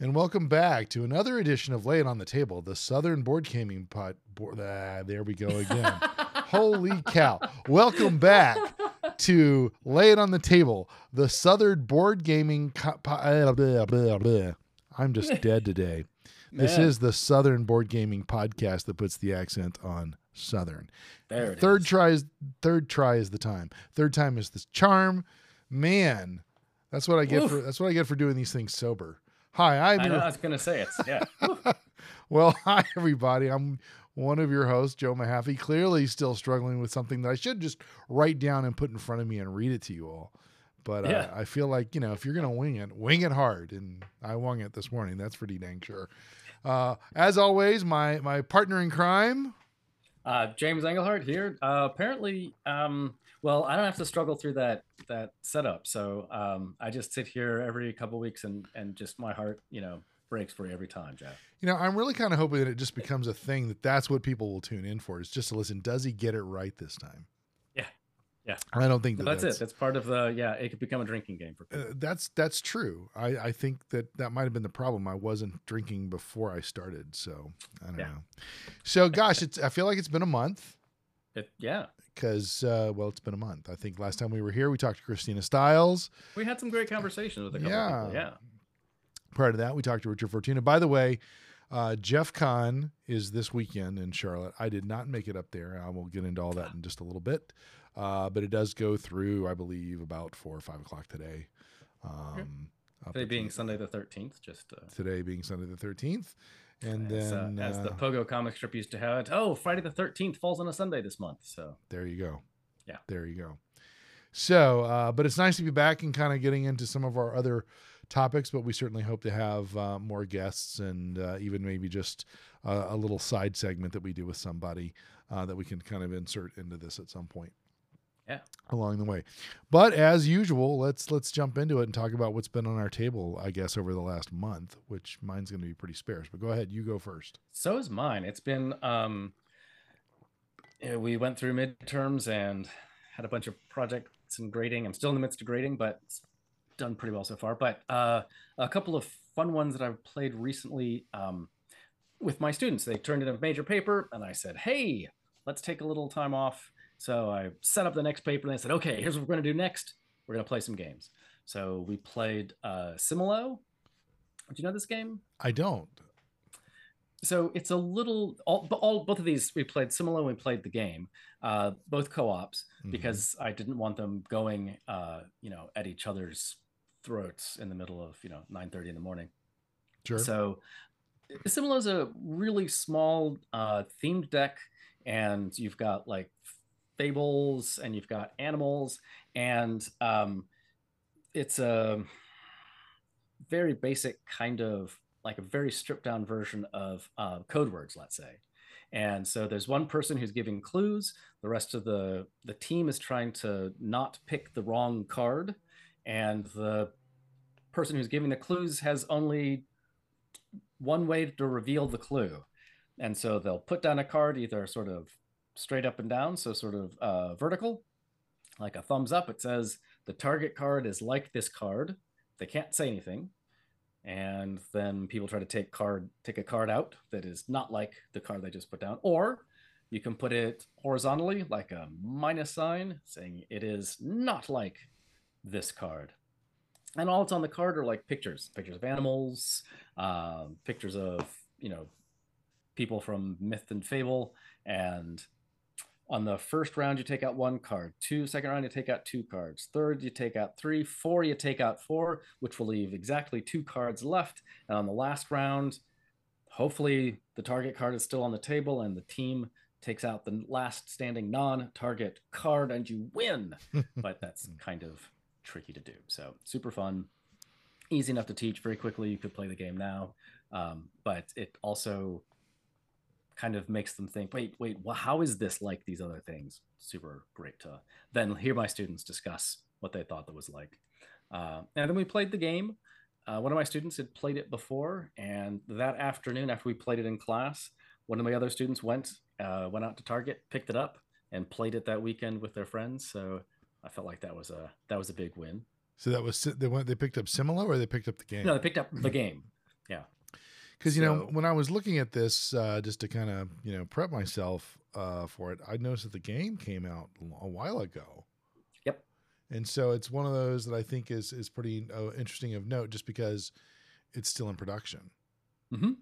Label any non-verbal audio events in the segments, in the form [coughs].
and welcome back to another edition of Lay It on the Table, the Southern Board Gaming. Board, ah, there we go again. [laughs] Holy cow. Welcome back to Lay It on the Table, the Southern Board Gaming. Co- uh, blah, blah, blah. I'm just dead today. This Man. is the Southern Board Gaming podcast that puts the accent on Southern. There it third is. try is third try is the time. Third time is the charm. Man, that's what I get Oof. for that's what I get for doing these things sober. Hi, I'm I, know, your I was gonna say it's yeah. [laughs] well, hi everybody. I'm one of your hosts, Joe Mahaffey, clearly still struggling with something that I should just write down and put in front of me and read it to you all. But Yeah. uh, I feel like, you know, if you're going to wing it, wing it hard. And I wung it this morning. That's pretty dang sure. Uh, as always, my, my partner in crime. Uh, James Engelhardt here. Uh, apparently, um, well, I don't have to struggle through that that setup. So um, I just sit here every couple weeks and and just my heart, you know, breaks for you every time, Jeff. You know, I'm really kind of hoping that it just becomes a thing that that's what people will tune in for is just to listen. Does he get it right this time? Yeah. Yeah. I don't think that That's, that's it. That's part of the yeah. It could become a drinking game for people. Uh, that's that's true. I, I think that that might have been the problem. I wasn't drinking before I started, so I don't Yeah. know. So, gosh, it's I feel like it's been a month It, yeah, because uh, well, it's been a month. I think last time we were here, we talked to Christina Stiles. we had some great conversations with a couple Yeah. people. Yeah. Prior to that, we talked to Richard Fortuna. By the way, uh, Jeff Kahn is this weekend in Charlotte. I did not make it up there. I will get into all that in just a little bit, uh, but it does go through, I believe, about four or five o'clock today. Um, up Today being Sunday the thirteenth, just uh, today being Sunday the thirteenth, and as, uh, then as the uh, Pogo comic strip used to have it. Oh, Friday the thirteenth falls on a Sunday this month. So There you go. Yeah. There you go. So, uh, but it's nice to be back and kind of getting into some of our other topics, but we certainly hope to have uh, more guests and uh, even maybe just uh, a little side segment that we do with somebody uh, that we can kind of insert into this at some point. Yeah. Along the way. But as usual, let's let's jump into it and talk about what's been on our table, I guess, over the last month, which mine's going to be pretty sparse. But go ahead, you go first. So is mine. It's been um we went through midterms and had a bunch of projects and grading. I'm still in the midst of grading, but it's done pretty well so far. But uh, a couple of fun ones that I've played recently um, with my students. They turned in a major paper, and I said, "Hey, let's take a little time off." So I set up the next paper, and I said, "Okay, here's what we're going to do next. We're going to play some games." So we played uh, Similo. Do you know this game? I don't. so it's a little all, all both of these we played Similo we played the game uh both co-ops Mhm. because i didn't want them going uh you know at each other's throats in the middle of you know 9 30 in the morning sure. so Similo is a really small uh, themed deck, and you've got like fables and you've got animals, and um, it's a very basic kind of like a very stripped down version of uh, code words, let's say. And so there's one person who's giving clues. The rest of the the team is trying to not pick the wrong card, and the person who's giving the clues has only one way to reveal the clue. And so they'll put down a card either sort of straight up and down, so sort of uh, vertical, like a thumbs up. It says the target card is like this card. They can't say anything. And then people try to take card take a card out that is not like the card they just put down. Or you can put it horizontally, like a minus sign, saying it is not like this card and all it's on the card are like pictures pictures of animals um, pictures of you know people from myth and fable and on the first round you take out one card. Two second round you take out two cards. Third you take out three. Four you take out four which will leave exactly two cards left. And on the last round hopefully the target card is still on the table and the team takes out the last standing non-target card and you win. [laughs] But that's kind of tricky to do. So super fun, easy enough to teach very quickly. You could play the game now, um, but it also kind of makes them think, wait, wait, well, how is this like these other things? Super great to then hear my students discuss what they thought that was like. Uh, and then we played the game. Uh, one of my students had played it before, and that afternoon, after we played it in class, one of my other students went uh, went out to Target, picked it up, and played it that weekend with their friends. So I felt like that was a that was a big win. So that was they went. They picked up Similo, or they picked up the game. No, they picked up the game. Yeah. Because you know, when I was looking at this, uh, just to kind of you know prep myself uh, for it, I noticed that the game came out a while ago. Yep. And so it's one of those that I think is is pretty uh, interesting of note, just because it's still in production. Mhm.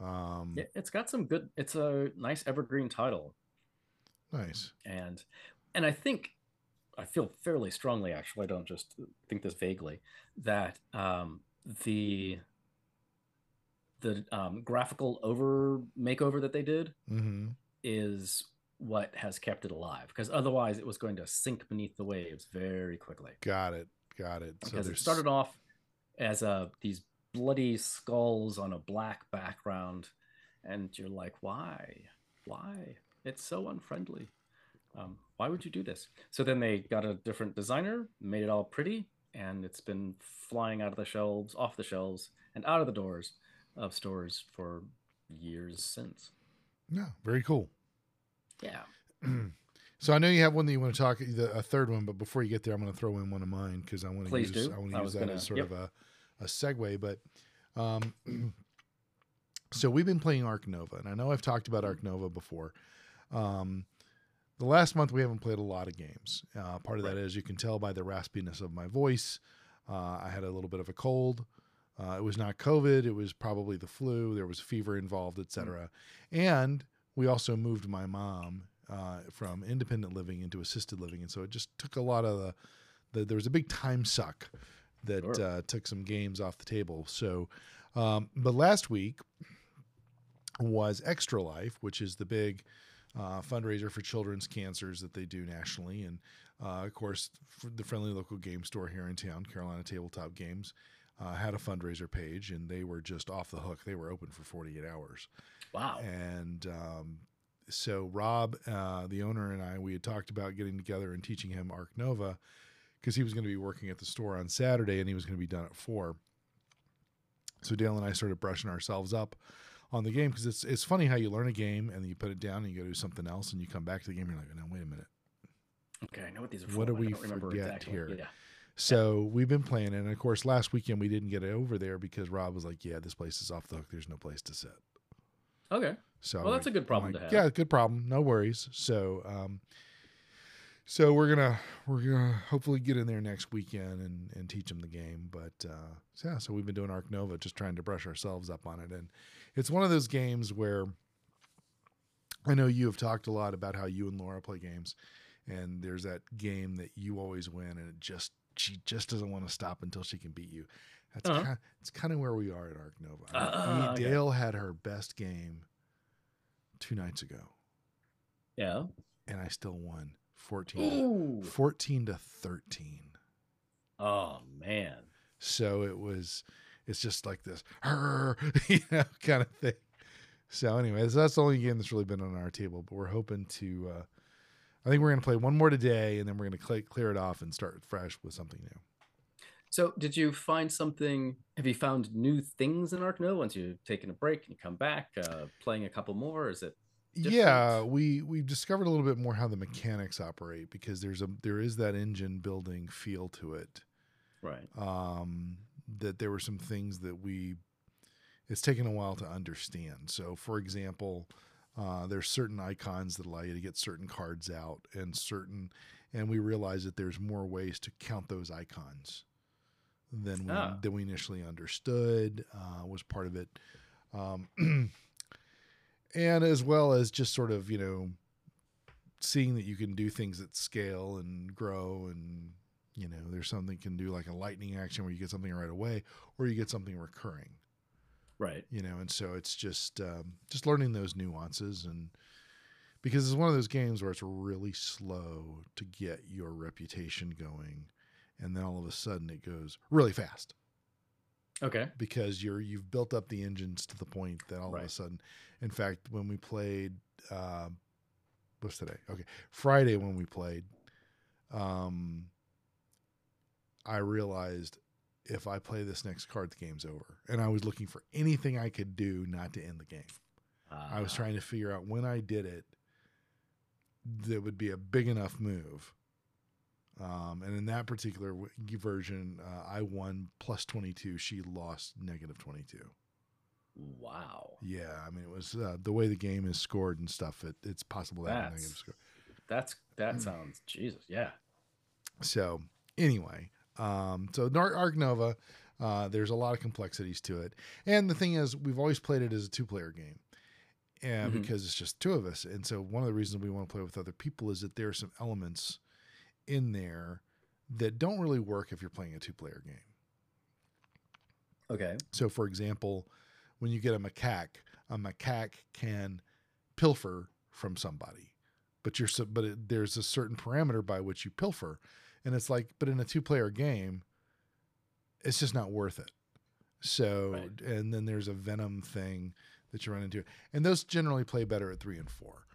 Um, Yeah, it's got some good. It's a nice evergreen title, Nice. and and I think I feel fairly strongly. Actually, I don't just think this vaguely that um, the the um, graphical over makeover that they did hmm is what has kept it alive because otherwise it was going to sink beneath the waves very quickly. Got it. Got it. So because it started off as a these bloody skulls on a black background and you're like why? Why? It's so unfriendly. Um, why would you do this? So then they got a different designer made it all pretty and it's been flying out of the shelves off the shelves and out of the doors of stores for years since yeah, very cool. yeah [clears throat] so I know you have one that you want to talk, the, a third one, but before you get there, I'm going to throw in one of mine because I want to Please use do. I want to use was that gonna- as sort yep. of a, a segue. But um, [clears throat] so we've been playing Ark Nova, and I know I've talked about Ark Nova before. Um, the last month we haven't played a lot of games. Uh, part of that Right. is you can tell by the raspiness of my voice. Uh, I had a little bit of a cold. Uh, it was not COVID. It was probably the flu. There was fever involved, etc. And we also moved my mom uh, from independent living into assisted living, and so it just took a lot of the. the there was a big time suck that Sure. uh, took some games off the table. So, um, but last week was Extra Life, which is the big uh, fundraiser for children's cancers that they do nationally, and uh, of course, the friendly local game store here in town, Carolina Tabletop Games, uh, had a fundraiser page, and they were just off the hook. They were open for 48 hours. wow And um, so Rob, uh, the owner, and I, we had talked about getting together and teaching him Ark Nova because he was going to be working at the store on Saturday and he was going to be done at four. So Dale and I started brushing ourselves up on the game because it's it's funny how you learn a game and then you put it down and you go do something else and you come back to the game and you're like, no, wait a minute. Okay, I know what these are What do we remember forget exactly. here? Yeah. So we've been planning. And of course, last weekend we didn't get it over there because Rob was like, yeah, this place is off the hook. There's no place to sit. Okay. So Well, that's like- a good problem I'm to have. Yeah, good problem. No worries. So, um, so we're gonna we're gonna hopefully get in there next weekend and and teach them the game. But uh, so yeah, so we've been doing Ark Nova, just trying to brush ourselves up on it, and it's one of those games where I know you have talked a lot about how you and Laura play games, and there's that game that you always win, and it just she just doesn't want to stop until she can beat you. That's Uh-huh. kind it's kind of where we are at Ark Nova. I Ah, mean, okay. Dale had her best game two nights ago, Yeah. and I still won 14, Ooh. 14 to 13. Oh man. So it was, it's just like this, [laughs] you know, kind of thing. So, anyways, that's the only game that's really been on our table. But we're hoping to. Uh, I think we're going to play one more today, and then we're going to cl- clear it off and start fresh with something new. So, did you find something? Have you found new things in Ark Nova once you've taken a break and you come back, uh, playing a couple more? Is it? Yeah, different? we we discovered a little bit more how the mechanics operate because there's a there is that engine building feel to it. Right. um, that there were some things that we it's taken a while to understand. So, for example, uh, there's certain icons that allow you to get certain cards out, and certain, and we realized that there's more ways to count those icons than we Ah. than we initially understood. Uh, was part of it, um, [clears throat] and as well as just sort of you know seeing that you can do things at scale and grow and you know there's something can do like a lightning action where you get something right away or you get something recurring Right. you know and so it's just um, just learning those nuances and because it's one of those games where it's really slow to get your reputation going and then all of a sudden it goes really fast Okay. because you're you've built up the engines to the point that all of a sudden in fact when we played um what's today okay friday when we played um i realized if i play this next card the game's over and i was looking for anything i could do not to end the game i was Ah, trying to figure out when i did it that would be a big enough move um, and in that particular w- version, uh, I won plus 22. She lost negative 22. Wow. Yeah, I mean, it was uh, the way the game is scored and stuff. It, it's possible that That's- negative score. That's that sounds Jesus. Yeah. So anyway, um, so Ark Nova, uh, there's a lot of complexities to it, and the thing is, we've always played it as a two-player game, and Mhm. because it's just two of us, and so one of the reasons we want to play with other people is that there are some elements in there that don't really work if you're playing a two-player game. Okay. So, for example, when you get a macaque, a macaque can pilfer from somebody, but you're but it, there's a certain parameter by which you pilfer, and it's like, but in a two-player game, it's just not worth it. So, Right. and then there's a venom thing that you run into, and those generally play better at three and four.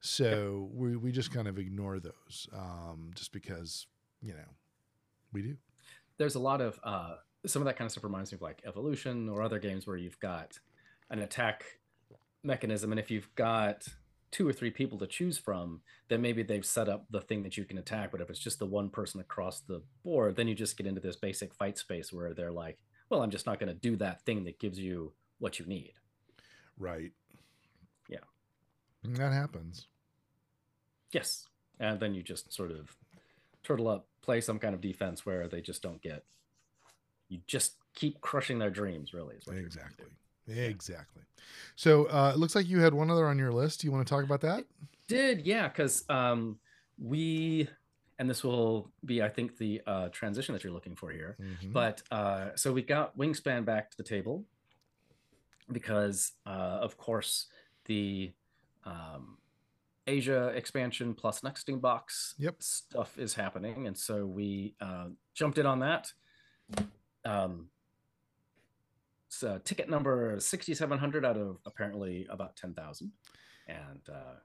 So we we just kind of ignore those, um, just because you know we do. There's a lot of uh some of that kind of stuff reminds me of like evolution or other games where you've got an attack mechanism and if you've got two or three people to choose from then maybe they've set up the thing that you can attack but if it's just the one person across the board then you just get into this basic fight space where they're like well i'm just not going to do that thing that gives you what you need Right. Yeah. And that happens. yes and then you just sort of turtle up play some kind of defense where they just don't get you just keep crushing their dreams really is what you're trying to do. Exactly. Exactly. So uh, it looks like you had one other on your list. Do you want to talk about that? did yeah because um we and this will be i think the uh transition that you're looking for here Mhm. but uh so we got wingspan back to the table because uh of course the um asia expansion plus nesting box Yep. stuff is happening and so we uh, jumped in on that um so ticket number 6700 out of apparently about 10000 and uh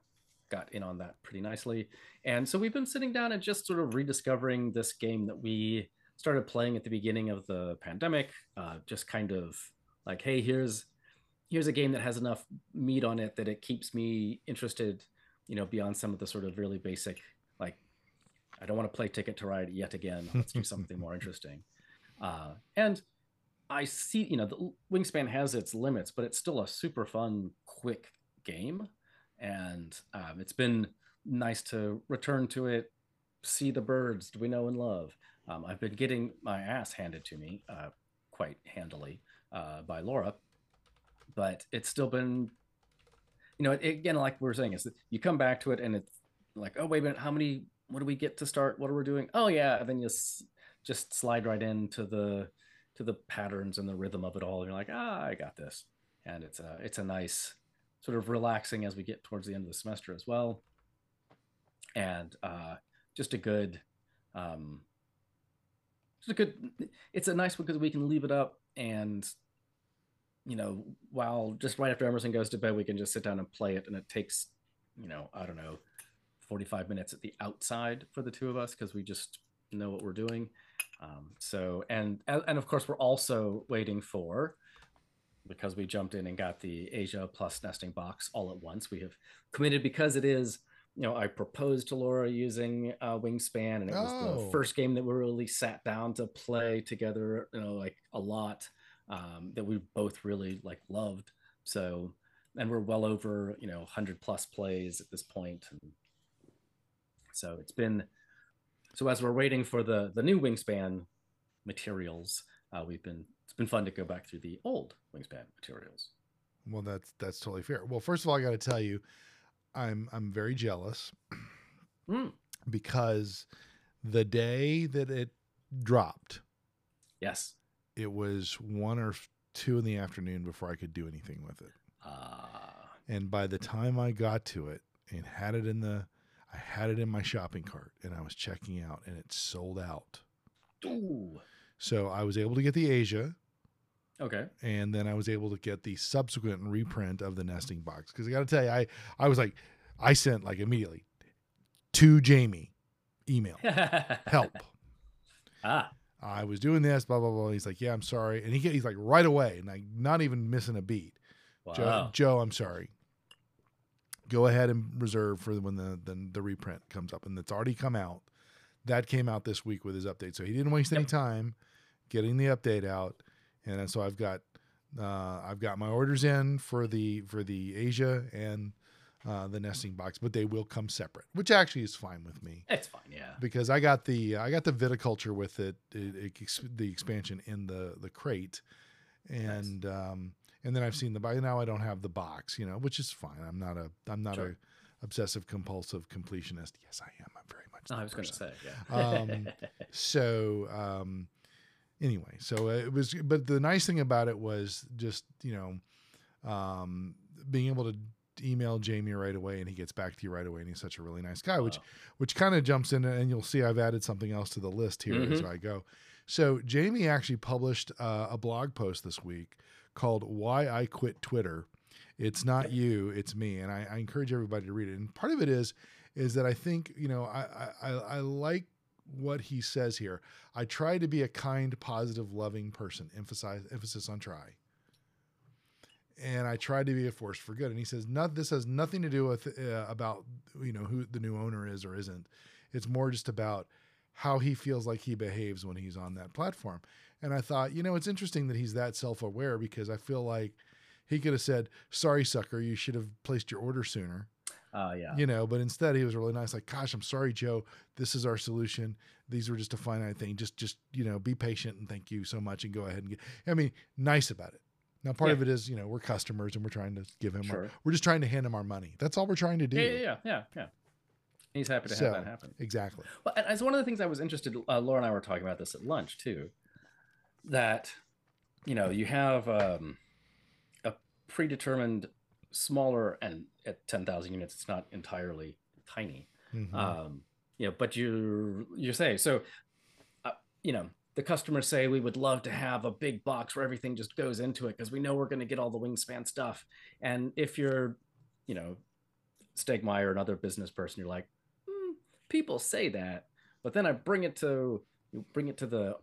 got in on that pretty nicely. And so we've been sitting down and just sort of rediscovering this game that we started playing at the beginning of the pandemic uh, just kind of like hey here's here's a game that has enough meat on it that it keeps me interested you know beyond some of the sort of really basic like i don't want to play ticket to ride yet again. Let's do something more [laughs] interesting. Uh, and i see you know the wingspan has its limits but it's still a super fun quick game. And um, it's been nice to return to it see the birds we know and love? Um, i've been getting my ass handed to me uh, quite handily uh, by laura but it's still been you know it, again like we were saying is that you come back to it and it's like oh wait a minute how many what do we get to start? What are we doing? Oh yeah and then you s- just slide right into the to the patterns and the rhythm of it all and you're like ah i got this. And it's a it's a nice sort of relaxing as we get towards the end of the semester as well. And uh just a good um just a good it's a nice one because we can leave it up and you know while just right after emerson goes to bed we can just sit down and play it and it takes you know i don't know 45 minutes at the outside for the two of us because we just know what we're doing um, so and and of course we're also waiting for because we jumped in and got the asia plus nesting box all at once we have committed because it is you know i proposed to laura using uh, wingspan and it was Oh. the first game that we really sat down to play together you know like a lot um, that we both really like loved so and we're well over you know 100 plus plays at this point and so it's been so as we're waiting for the the new wingspan materials uh, we've been it's been fun to go back through the old wingspan materials Well, that's that's totally fair. Well, first of all, I got to tell you, I'm I'm very jealous [clears throat] Mm, because the day that it dropped, yes it was one or two in the afternoon before I could do anything with it. uh, And by the time I got to it and had it in the, I had it in my shopping cart and I was checking out and it sold out. ooh, So I was able to get the Asia okay and then I was able to get the subsequent reprint of the nesting box. Cause I got to tell you, I, I was like, I sent like immediately to Jamey email [laughs] help. ah I was doing this, blah, blah, blah. He's like, yeah, I'm sorry. And he, he's like right away, and like not even missing a beat. wow Joe, Joe, I'm sorry. Go ahead and reserve for when the, the the reprint comes up, and it's already come out. That came out this week with his update, so he didn't waste any time getting the update out. And so I've got Uh, I've got my orders in for the for the Asia and uh, the nesting box, but they will come separate, which actually is fine with me It's fine. Yeah. because I got the I got the viticulture with it, it, it the expansion in the the crate, and um, and then I've seen the box. Now I don't have the box, you know, which is fine. I'm not a I'm not Sure. a obsessive compulsive completionist. Yes, I am. I'm very much. I was going to say, yeah. Um, So um, anyway, so it was, but the nice thing about it was just you know um, being able to email Jamey right away and he gets back to you right away and he's such a really nice guy, which Wow. which kind of jumps in and you'll see I've added something else to the list here as I go. So Jamey actually published uh, a blog post this week called "Why I Quit Twitter." It's not you, it's me, and I, I encourage everybody to read it. And part of it is is that I think you know I, I I I like what he says here. I try to be a kind, positive, loving person. Emphasize emphasis on try. And I try to be a force for good. And he says, "Not this has nothing to do with uh, about you know who the new owner is or isn't. It's more just about how he feels like he behaves when he's on that platform." And I thought, you know, it's interesting that he's that self-aware because I feel like he could have said, "Sorry, sucker, you should have placed your order sooner." Uh, yeah. you know but instead he was really nice like gosh i'm sorry joe this is our solution these were just a finite thing just just you know be patient and thank you so much and go ahead and get i mean nice about it now part Yeah. of it is you know we're customers and we're trying to give him our, Sure. we're just trying to hand him our money that's all we're trying to do Yeah, yeah, yeah, yeah, yeah. He's happy to So- have that happen. exactly Well, and it's one of the things I was interested. Uh, Laura and I were talking about this at lunch too. That, you know, you have um, a predetermined smaller, and at ten thousand units, it's not entirely tiny. Mhm. Um, you know, but you you say so. Uh, you know, the customers say we would love to have a big box where everything just goes into it because we know we're going to get all the wingspan stuff. And if you're, you know, Stegmaier, another business person, you're like, "Hmm, people say that, but then I bring it to you bring it to the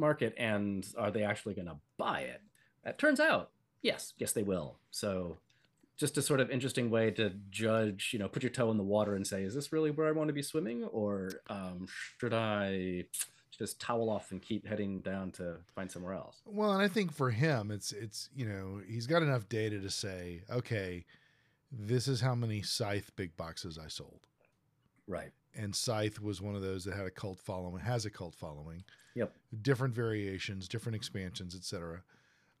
market, and are they actually going to buy it? It turns out, yes, yes, they will. So just a sort of interesting way to judge, you know, put your toe in the water and say, is this really where I want to be swimming, or um, should I just towel off and keep heading down to find somewhere else? well and i think for him it's it's you know he's got enough data to say okay this is how many scythe big boxes i sold Right. and Scythe was one of those that had a cult following, has a cult following. Yep. Different variations, different expansions, etc.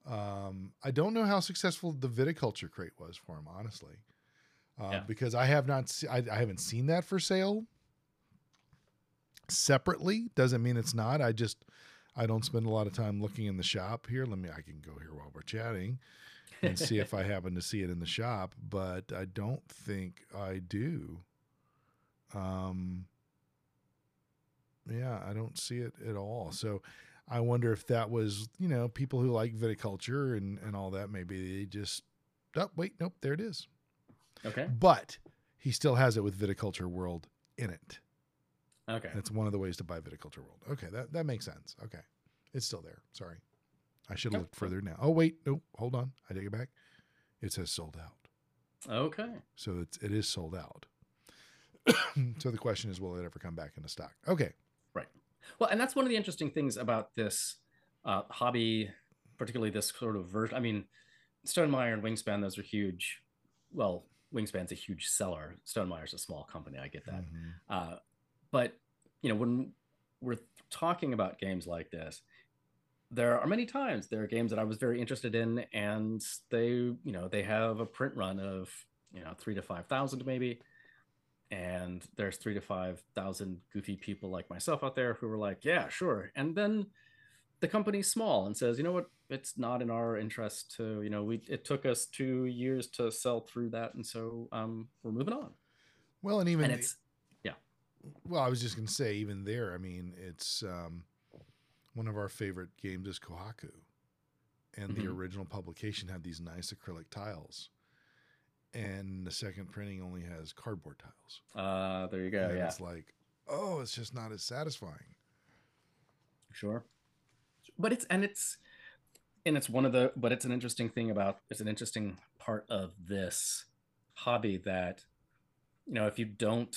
Um, I don't know how successful the viticulture crate was for him, honestly, uh, Yeah. because I have not, se- I, I haven't seen that for sale separately. Doesn't mean it's not. I just, I don't spend a lot of time looking in the shop here. Let me, I can go here while we're chatting and see if I [laughs] happen to see it in the shop, but I don't think I do. Um, yeah, I don't see it at all. So I wonder if that was, you know, people who like viticulture and, and all that, maybe they just, oh, wait, nope, there it is. Okay. But he still has it with Viticulture World in it. Okay. That's one of the ways to buy Viticulture World. Okay, that, that makes sense. Okay. It's still there. Sorry. I should have looked further now. Oh, wait. Nope. Hold on. I take it back. It says sold out. Okay. So it's, it is sold out. [coughs] so the question is, will it ever come back into stock? Okay. Well, and that's one of the interesting things about this uh, hobby, particularly this sort of version. I mean, Stonemaier and Wingspan, those are huge. Well, Wingspan's a huge seller. Stonemaier's a small company. I get that. Mhm. Uh, but you know, when we're talking about games like this, there are many times there are games that I was very interested in, and they, you know, they have a print run of you know three to five thousand maybe, and there's three to five thousand goofy people like myself out there who were like, yeah, sure, and then the company's small and says, you know what, it's not in our interest to, you know, we it took us two years to sell through that, and so um, we're moving on, Well, and even and it's yeah. well, I was just gonna say, even there, I mean, it's um, one of our favorite games is Kohaku, and the Mhm. original publication had these nice acrylic tiles, and the second printing only has cardboard tiles. uh, there you go, and yeah. it's like, oh, it's just not as satisfying. Sure. But it's and it's and it's one of the but it's an interesting thing about it's an interesting part of this hobby that you know if you don't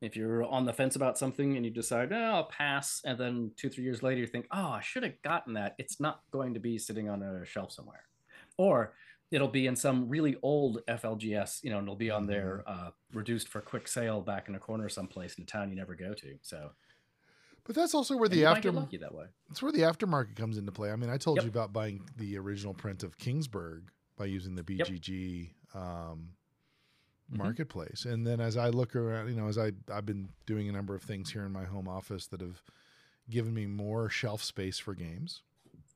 if you're on the fence about something and you decide, oh, I'll pass, and then two, three years later you think, oh, I should have gotten that, it's not going to be sitting on a shelf somewhere. Or it'll be in some really old FLGS, you know, and it'll be on there Mm-hmm. uh, reduced for quick sale back in a corner someplace in a town you never go to. So But that's also where and the you might after that way. that's where the aftermarket comes into play. I mean, I told Yep. you about buying the original print of Kingsburg by using the Yep. BGG um, Mhm. marketplace, and then as I look around, you know, as I I've been doing a number of things here in my home office that have given me more shelf space for games.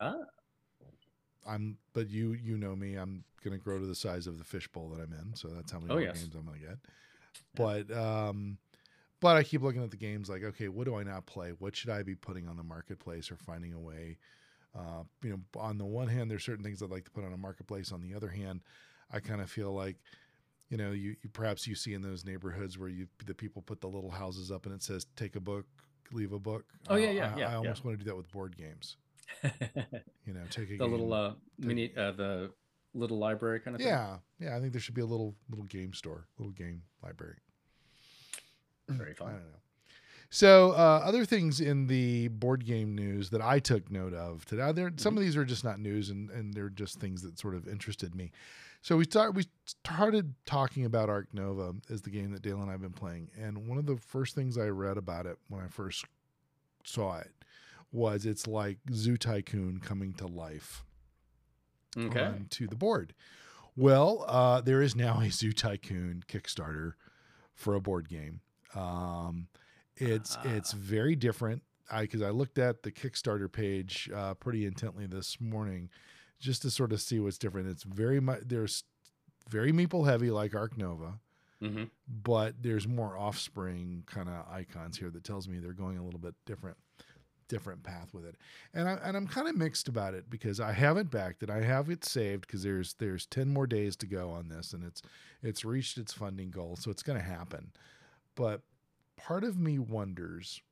Ah. I'm, but you you know me, I'm gonna grow to the size of the fishbowl that I'm in, so that's how many Oh, yes. games I'm gonna get. But um, but I keep looking at the games like, okay, what do I not play? What should I be putting on the marketplace or finding a way? Uh, you know, on the one hand, there's certain things I'd like to put on a marketplace. On the other hand, I kind of feel like, you know, you, you perhaps you see in those neighborhoods where you the people put the little houses up and it says take a book, leave a book. Oh, yeah, Uh, yeah, I, yeah, I yeah. almost want to do that with board games. [laughs] You know, take a the little game- uh, mini, uh, the little library kind of thing. yeah, yeah. I think there should be a little little game store, little game library. Very [clears throat] I fun. don't know. So, uh, other things in the board game news that I took note of today. There, some of these are just not news, and and they're just things that sort of interested me. So we start we started talking about Ark Nova as the game that Dale and I have been playing, and one of the first things I read about it when I first saw it was it's like Zoo Tycoon coming to life Okay. onto the board. Well, uh, there is now a Zoo Tycoon Kickstarter for a board game. Um, it's it's Ah. very different. I because I looked at the Kickstarter page uh, pretty intently this morning, just to sort of see what's different. It's very much there's very meeple heavy like Ark Nova, hmm but there's more offspring kind of icons here that tells me they're going a little bit different different path with it. And I, and I'm kind of mixed about it because I haven't backed it I have it saved because there's there's 10 more days to go on this and it's it's reached its funding goal so it's going to happen. But part of me wonders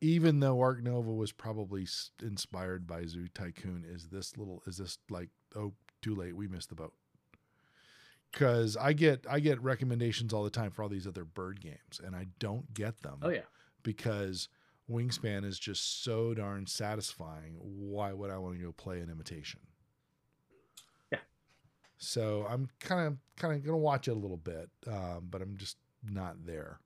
even though Ark Nova was probably inspired by Zoo Tycoon is this little is this like oh too late we missed the boat? Because I get I get recommendations all the time for all these other bird games, and I don't get them Oh yeah. because Wingspan is just so darn satisfying. Why would I want to go play an imitation? Yeah. So I'm kind of kind of gonna watch it a little bit, um, but I'm just not there.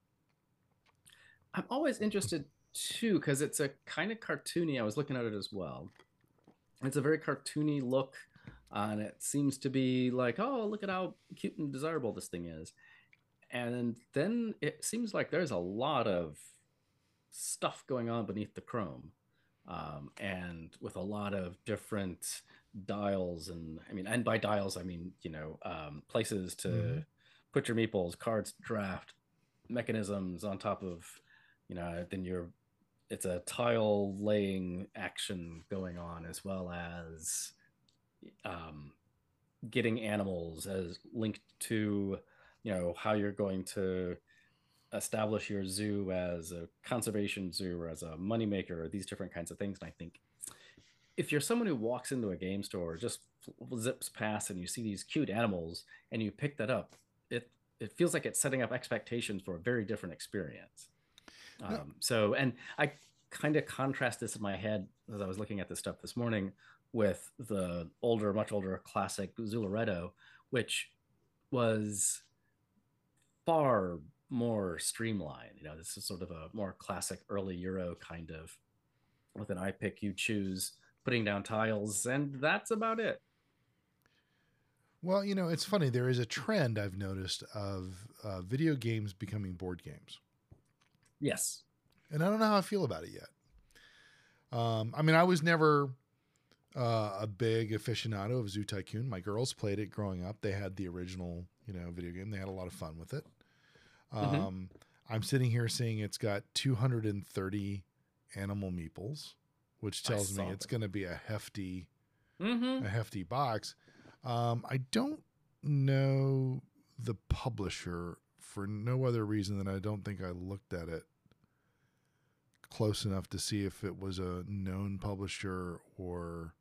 I'm always interested too because it's a kind of cartoony. I was looking at it as well. It's a very cartoony look, uh, and it seems to be like, oh, look at how cute and desirable this thing is. And then it seems like there's a lot of stuff going on beneath the chrome, um, and with a lot of different dials. And I mean, and by dials, I mean you know um, places to Mhm. put your meeples, cards, draft, mechanisms on top of you know then you're it's a tile laying action going on as well as um, getting animals as linked to you know how you're going to establish your zoo as a conservation zoo or as a moneymaker or these different kinds of things and i think if you're someone who walks into a game store or just zips past and you see these cute animals and you pick that up it it feels like it's setting up expectations for a very different experience. Um, so and i kind of contrast this in my head as i was looking at this stuff this morning with the older much older classic Zooloretto which was far more streamlined you know this is sort of a more classic early euro kind of with an i pick you choose putting down tiles and that's about it Well, you know, it's funny. There is a trend I've noticed of uh, video games becoming board games. yes and I don't know how I feel about it yet. Um, I mean, I was never uh, a big aficionado of Zoo Tycoon. My girls played it growing up. They had the original, you know, video game. They had a lot of fun with it. Mhm. Um, I'm sitting here seeing it's got 230 animal meeples, which tells me it's going to be a hefty, mm-hmm. a hefty box. Um, I don't know the publisher for no other reason than I don't think I looked at it close enough to see if it was a known publisher or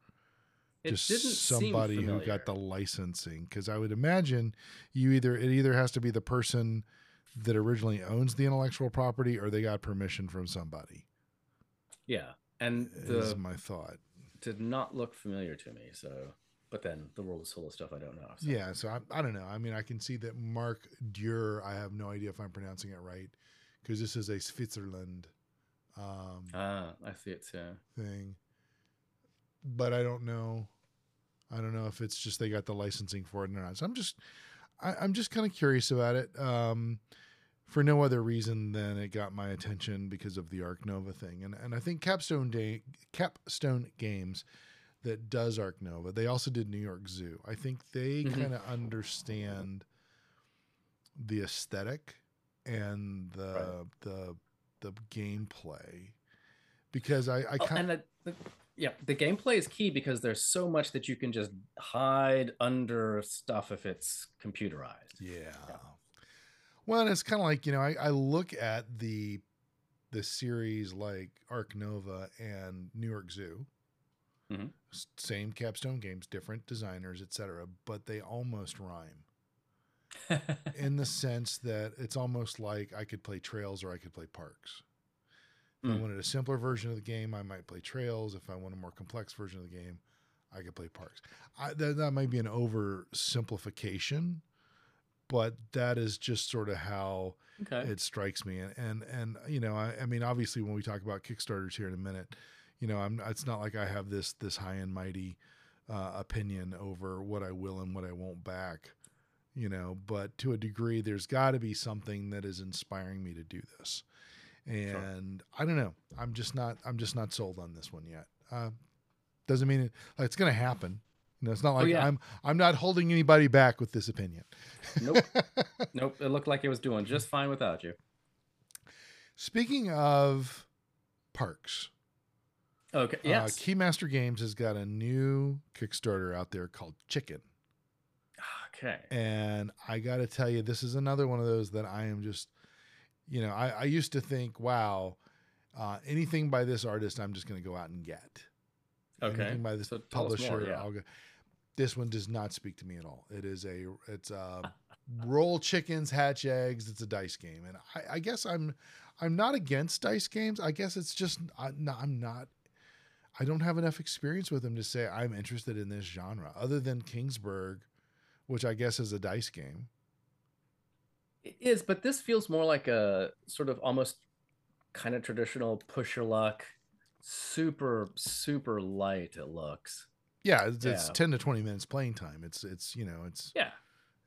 it just somebody who got the licensing because I would imagine you either it either has to be the person that originally owns the intellectual property or they got permission from somebody. Yeah, and is the my thought. did not look familiar to me. So, but then the world is full of stuff I don't know. So. Yeah, so I, I don't know. I mean, I can see that Mark Durer, I have no idea if I'm pronouncing it right because this is a Switzerland um, Ah, I see it too. thing, but I don't know. I don't know if it's just they got the licensing for it or not. So I'm just, I, I'm just kind of curious about it. Um, for no other reason than it got my attention because of the Ark Nova thing, and and I think Capstone Day Capstone Games that does Ark Nova. They also did New York Zoo. I think they Mhm. kind of understand the aesthetic and the Right. the the gameplay because I I Oh, kind the, yeah, the gameplay is key because there's so much that you can just hide under stuff if it's computerized. yeah. Well, and it's kind of like you know I, I look at the the series like Ark Nova and New York Zoo. Mhm. Same capstone games, different designers, etc. But they almost rhyme. [laughs] in the sense that it's almost like I could play Trails or I could play Parks. If I Mm. wanted a simpler version of the game, I might play Trails. If I want a more complex version of the game, I could play Parks. I, that, that might be an oversimplification, but that is just sort of how okay. it strikes me. And and, and you know, I, I mean, obviously, when we talk about Kickstarters here in a minute, you know, I'm it's not like I have this this high and mighty uh, opinion over what I will and what I won't back. You know, but to a degree, there's got to be something that is inspiring me to do this. And I don't know. I'm just not. I'm just not sold on this one yet. Uh, doesn't mean it, it's going to happen. You know, it's not like yeah. I'm. I'm not holding anybody back with this opinion. Nope. [laughs] nope. It looked like it was doing just fine without you. Speaking of parks, Okay. uh, Yes. Keymaster Games has got a new Kickstarter out there called Chicken, okay. and I got to tell you, this is another one of those that I am just, you know, I, I used to think, wow, uh, anything by this artist, I'm just going to go out and get. Okay. Anything by this So publisher, more, yeah. I'll go. This one does not speak to me at all. It is a, it's a roll chickens, hatch eggs. It's a dice game, and I, I guess I'm, I'm not against dice games. I guess it's just I, no, I'm not. I don't have enough experience with them to say I'm interested in this genre, other than Kingsburg, which I guess is a dice game. It is, but this feels more like a sort of almost kind of traditional push your luck, super super light. It looks. Yeah, it's, it's ten to twenty minutes playing time. It's it's you know it's Yeah.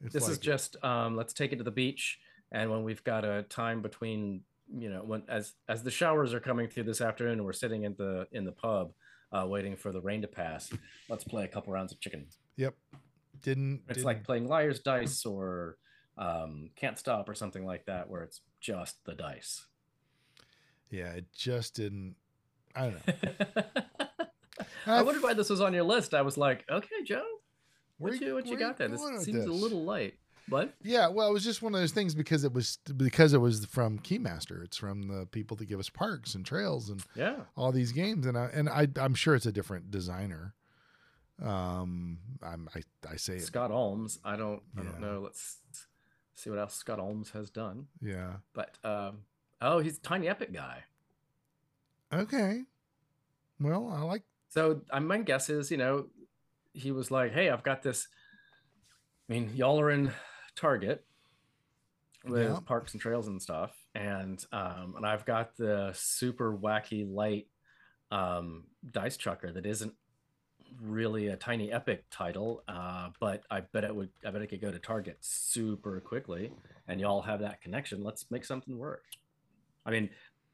it's This is just um, let's take it to the beach, and when we've got a time between you know when as as the showers are coming through this afternoon, and we're sitting in the in the pub uh, waiting for the rain to pass. Let's play a couple rounds of chicken. yep. Didn't It's didn't- like playing liar's dice or um, can't stop or something like that, where it's just the dice. yeah, it just didn't. I don't know. [laughs] I I wondered why this was on your list. I was like, okay, Joe, what you what you got there? This seems a little light. What? Yeah, well, it was just one of those things because it was because it was from Keymaster. It's from the people that give us parks and trails and Yeah. all these games, and I and I I'm sure it's a different designer. Um, I'm I I say it. Scott Almes. I don't I don't know. Let's see what else Scott Almes has done. Yeah. But um, oh, he's a tiny epic guy. Okay. Well, I like. So I my guess is, you know, he was like, "Hey, I've got this." I mean, y'all are in Target with Yeah. parks and trails and stuff, and um, and I've got the super wacky light um, dice chucker that isn't really a tiny epic title, uh, but I bet it would. I bet it could go to Target super quickly, and y'all have that connection. Let's make something work. I mean,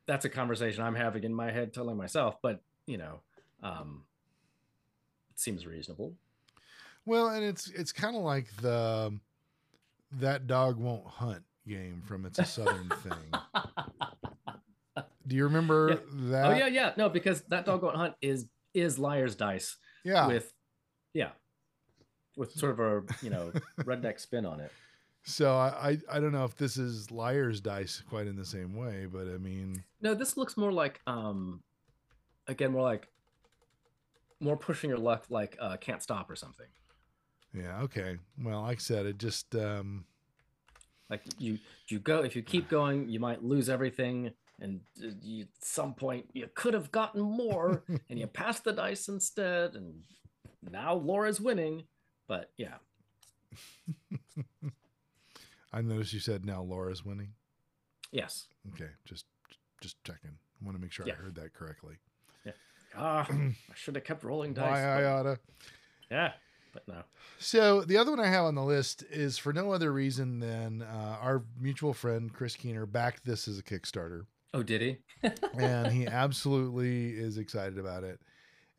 that's a conversation I'm having in my head, telling myself, but you know, um, it seems reasonable. Well, and it's it's kind of like the that dog won't hunt game from It's a Southern Thing. [laughs] Do you remember that? oh yeah, yeah, no, because that dog won't hunt is is liar's dice yeah. with, yeah, with sort of a you know [laughs] redneck spin on it. So I, I I don't know if this is liar's dice quite in the same way, but I mean, No, this looks more like um, again, more like more pushing your luck, like uh, can't stop or something. yeah, okay. Well, like I said, it just um Like you, you go if you keep going, you might lose everything, and uh, you, at some point you could have gotten more, [laughs] and you passed the dice instead, and now Laura's winning. But yeah, [laughs] I noticed you said now Laura's winning. yes, Okay, just just checking. I want to make sure Yeah. I heard that correctly. Yeah ah, I should have kept rolling dice. Why I oughta. yeah, but no. So the other one I have on the list is for no other reason than uh, our mutual friend Chris Keener backed this as a Kickstarter, Oh, did he? [laughs] and he absolutely is excited about it.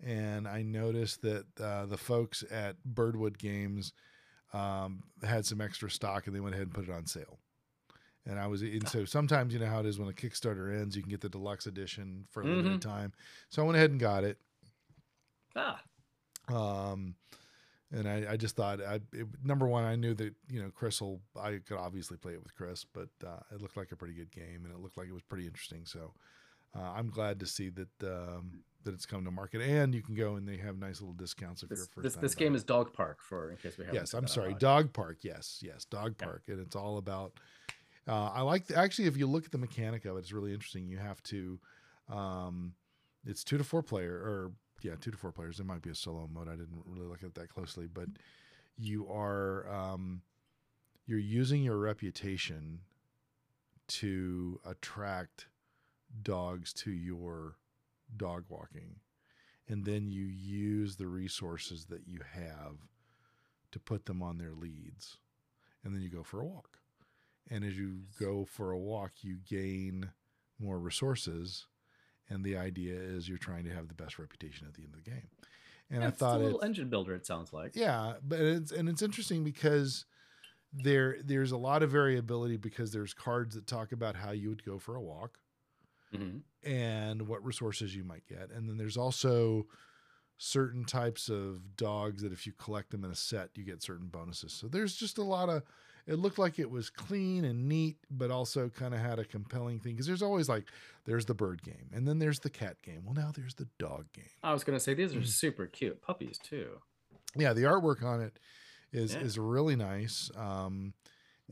And I noticed that uh, the folks at Birdwood Games um, had some extra stock, and they went ahead and put it on sale. And I was, and so sometimes you know how it is when a Kickstarter ends, you can get the deluxe edition for a limited time. So I went ahead and got it. Ah, Um, and I, I just thought, I, it, number one, I knew that you know Chris will. I could obviously play it with Chris, but uh, it looked like a pretty good game, and it looked like it was pretty interesting. So uh, I'm glad to see that um, that it's come to market, and you can go and they have nice little discounts if you're this first. this, this game is Dog Park for in case we have. Yes, I'm sorry, Dog Park. Yes, yes, Dog Yeah. Park, and it's all about. Uh, I like the, actually if you look at the mechanic of it, it's really interesting. You have to, um, it's two to four player or yeah, two to four players. There might be a solo mode. I didn't really look at that closely, but you are um, you're using your reputation to attract dogs to your dog walking, and then you use the resources that you have to put them on their leads, and then you go for a walk. And as you go for a walk, you gain more resources. And the idea is you're trying to have the best reputation at the end of the game. And I thought it's a it, little engine builder. It sounds like. yeah, but it's and it's interesting because there there's a lot of variability because there's cards that talk about how you would go for a walk Mhm. and what resources you might get. And then there's also certain types of dogs that if you collect them in a set, you get certain bonuses. So there's just a lot of it looked like it was clean and neat, but also kind of had a compelling thing because there's always like there's the bird game and then there's the cat game. Well, now there's the dog game. I was gonna say these are super cute puppies too. Yeah, the artwork on it is Yeah. is really nice. Um,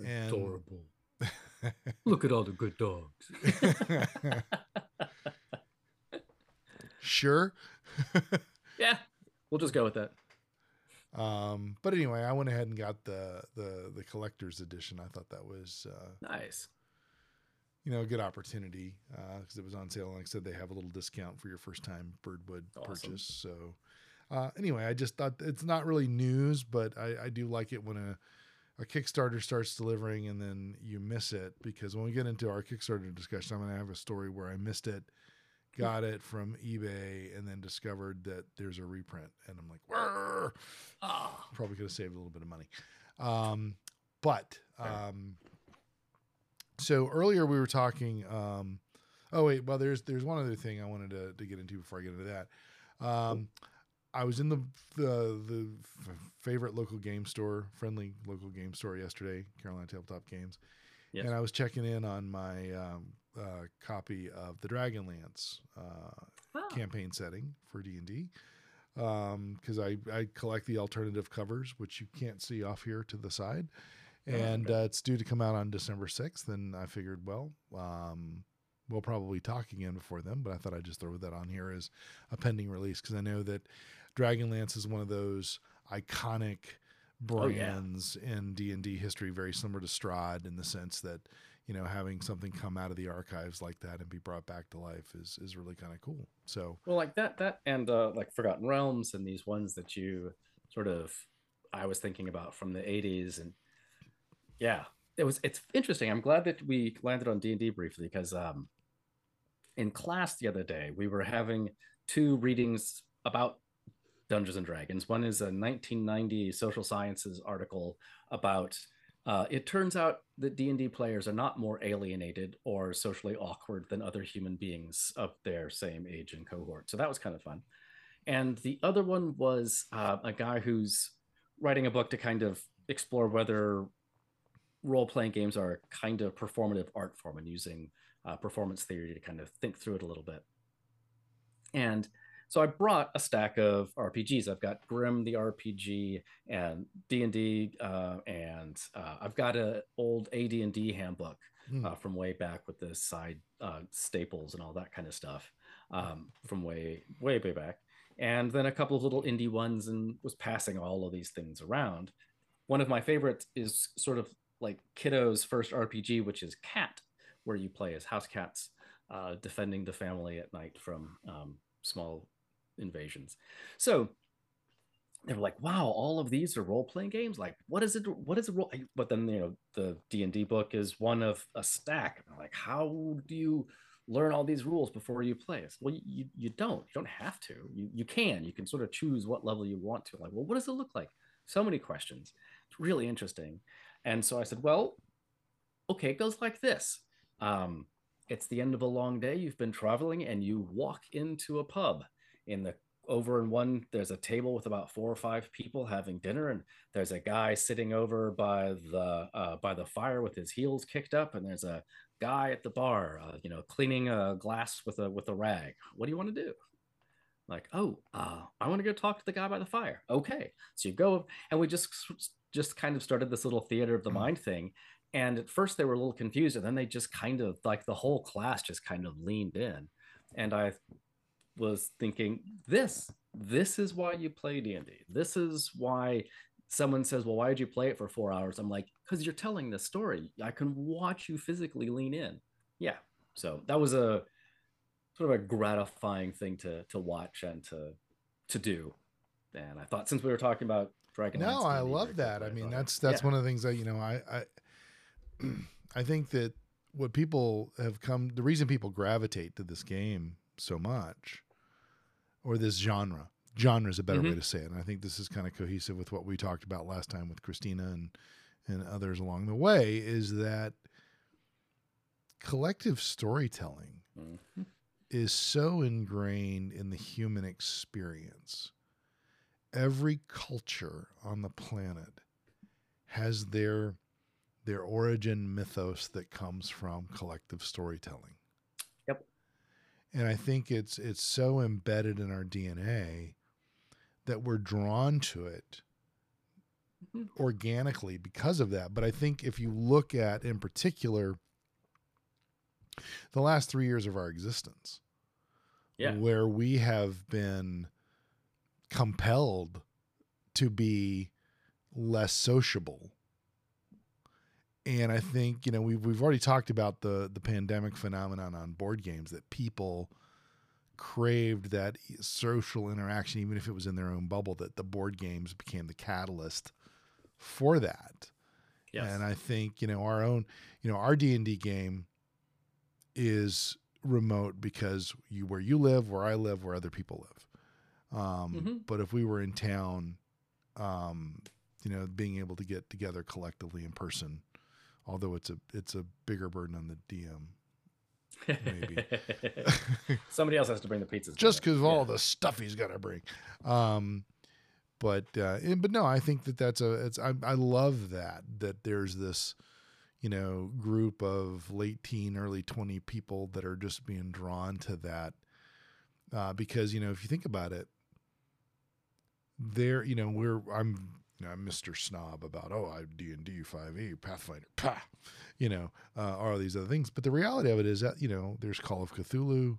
and [laughs] Look at all the good dogs. [laughs] sure. [laughs] yeah, we'll just go with that. Um, but anyway, I went ahead and got the the the collector's edition. I thought that was uh, Nice. you know a good opportunity because it was on sale. Like I said, they have a little discount for your first time Birdwood Awesome. purchase. So uh, anyway, I just thought it's not really news, but I, I do like it when a a Kickstarter starts delivering and then you miss it because when we get into our Kickstarter discussion, I'm going to have a story where I missed it, got it from eBay, and then discovered that there's a reprint, and I'm like! Ah, probably could have saved a little bit of money. Um, but um, so earlier we were talking. Um, oh wait, well there's there's one other thing I wanted to, to get into before I get into that. Um, I was in the the the favorite local game store, friendly local game store yesterday, Carolina Tabletop Games, Yes. and I was checking in on my um, uh, copy of the Dragonlance uh, ah. campaign setting for D and D because I I collect the alternative covers, which you can't see off here to the side, Oh, and uh, it's due to come out on December sixth. And I figured, well, um, we'll probably talk again before then, but I thought I'd just throw that on here as a pending release because I know that Dragonlance is one of those iconic Oh, yeah. brands in D and D history, very similar to Strahd in the sense that you know having something come out of the archives like that and be brought back to life is is really kind of cool. So Well, like that, that, and uh, like Forgotten Realms, and these ones that you sort of, I was thinking about from the '80s, and yeah, it was. It's interesting. I'm glad that we landed on D and D briefly because um, in class the other day we were having two readings about Dungeons and Dragons. One is a 1990 social sciences article about. Uh, it turns out that D&D players are not more alienated or socially awkward than other human beings of their same age and cohort. So that was kind of fun. And the other one was uh, a guy who's writing a book to kind of explore whether role-playing games are kind of performative art form and using uh, performance theory to kind of think through it a little bit. And so I brought a stack of RPGs. I've got Grim the RPG and D and D, uh, and uh, I've got an old AD and D handbook Hmm. uh, from way back with the side uh, staples and all that kind of stuff um, from way way way back. And then a couple of little indie ones, and was passing all of these things around. One of my favorites is sort of like Kiddo's first RPG, which is Cat, where you play as house cats uh, defending the family at night from um, small invasions. So they were like, "Wow, all of these are role playing games. Like, what is it? What is a role?" But then you know, the D and D book is one of a stack. Like, how do you learn all these rules before you play? It's, well, you you don't. You don't have to. You you can. You can sort of choose what level you want to. Like, well, what does it look like? So many questions. It's really interesting. And so I said, well, okay, it goes like this. Um, it's the end of a long day. You've been traveling, and you walk into a pub. In the over in one, there's a table with about four or five people having dinner, and there's a guy sitting over by the uh, by the fire with his heels kicked up, and there's a guy at the bar, uh, you know, cleaning a glass with a with a rag. What do you want to do? Like, oh, uh, I want to go talk to the guy by the fire. Okay, so you go, and we just just kind of started this little theater of the mind thing. And at first they were a little confused, and then they just kind of like the whole class just kind of leaned in. And I was thinking, this, this is why you play D&D. This is why someone says, well, why did you play it for four hours? I'm like, because you're telling the story. I can watch you physically lean in. Yeah. So that was a sort of a gratifying thing to to watch and to to do. And I thought since we were talking about Dragon, no, I love that. I mean, thought, that's that's yeah. one of the things that you know. I I [clears throat] I think that what people have come, the reason people gravitate to this game so much, or this genre, genre is a better way Mhm. to say it. And I think this is kind of cohesive with what we talked about last time with Christina and and others along the way. Is that collective storytelling Mhm. is so ingrained in the human experience. Every culture on the planet has their their origin mythos that comes from collective storytelling. And I think it's it's so embedded in our DNA that we're drawn to it Mhm. organically because of that. But I think if you look at in particular the last 3 years of our existence, Yeah. where we have been compelled to be less sociable. And I think, you know, we've, we've already talked about the, the pandemic phenomenon on board games that people craved that social interaction, even if it was in their own bubble, that the board games became the catalyst for that. Yes. And I think, you know, our own, you know, our D&D game is remote because you where you live, where I live, where other people live. Um, Mhm. But if we were in town, um, you know, being able to get together collectively in person, although it's a it's a bigger burden on the DM, maybe. [laughs] Somebody else has to bring the pizzas. just because of all the stuff he's got to bring. Um, but uh, and- but no, I think that that's a it's I, I love that that there's this you know group of late teen, early twenty people that are just being drawn to that uh, because you know if you think about it, there you know we're I'm. Know, I'm Mr. Snob about oh I D and D five E Pathfinder, pah, you know, uh, all these other things. But the reality of it is that you know there's Call of Cthulhu,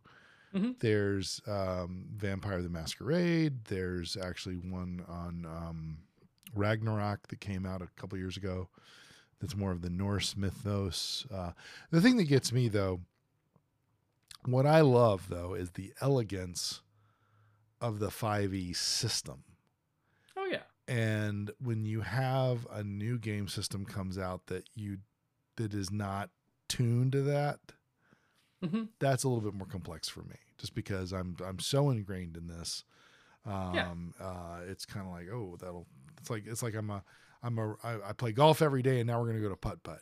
there's um, Vampire the Masquerade. There's actually one on um, Ragnarok that came out a couple years ago. That's more of the Norse mythos. Uh, the thing that gets me though, what I love though, is the elegance of the 5e system. Yeah. And when you have a new game system comes out that you that is not tuned to that, hmm that's a little bit more complex for me just because I'm I'm so ingrained in this. Um uh it's kind of like, oh, that'll it's like it's like I'm a I'm a I, I play golf every day and now we're going to go to putt putt.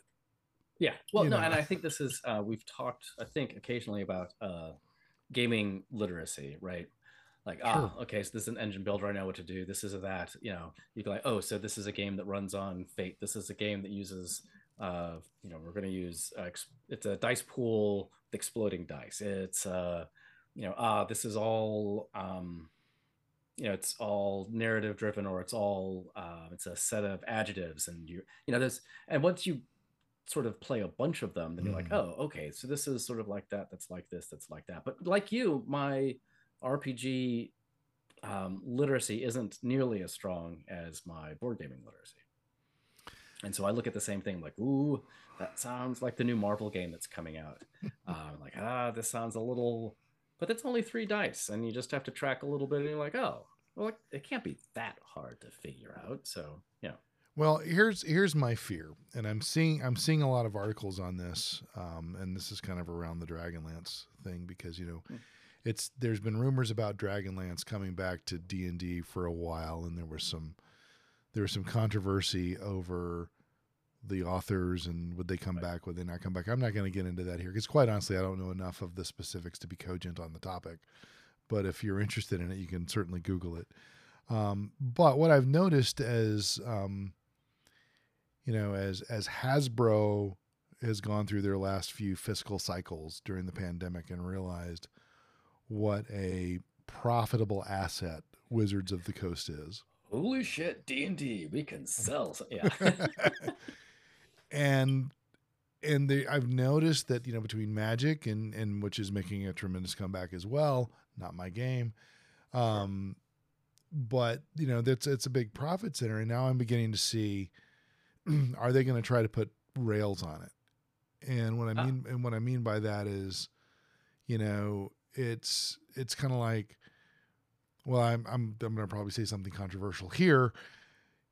Yeah. Well, You no, know. and I think this is uh, we've talked, I think, occasionally about uh, gaming literacy, right? Like, ah, okay, so this is an engine builder. I know what to do. This is a that. You know, you go like, oh, so this is a game that runs on Fate. This is a game that uses, uh, you know, we're going to use uh, it's a dice pool with exploding dice. It's uh, you know, ah, this is all, um, you know, it's all narrative driven, or it's all, uh, it's a set of adjectives, and you, you know, there's, and once you sort of play a bunch of them, then you're like, Mhm. oh, okay, so this is sort of like that, that's like this, that's like that. But like you, my RPG um, literacy isn't nearly as strong as my board gaming literacy. And so I look at the same thing like, ooh, that sounds like the new Marvel game that's coming out. [laughs] um, like, ah, this sounds a little, but it's only three dice, and you just have to track a little bit, and you're like, oh, well, it, can't be that hard to figure out. So, you know, Well, here's here's my fear, and I'm seeing I'm seeing a lot of articles on this, um, and this is kind of around the Dragonlance thing because you know, Hmm. It's there's been rumors about Dragonlance coming back to D and D for a while, and there was some there was some controversy over the authors and would they come Right. back, would they not come back? I'm not going to get into that here because quite honestly, I don't know enough of the specifics to be cogent on the topic. But if you're interested in it, you can certainly Google it. Um, but what I've noticed as um, you know, as as Hasbro has gone through their last few fiscal cycles during the pandemic and realized what a profitable asset Wizards of the Coast is. holy shit, D and D, we can sell. some- Yeah, [laughs] and and they I've noticed that you know between Magic and and which is making a tremendous comeback as well. Not my game, um, but you know that's it's a big profit center, and now I'm beginning to see [clears throat] are they going to try to put rails on it? And what I Ah. mean and what I mean by that is, you know, it's it's kind of like, well, I'm I'm I'm going to probably say something controversial here.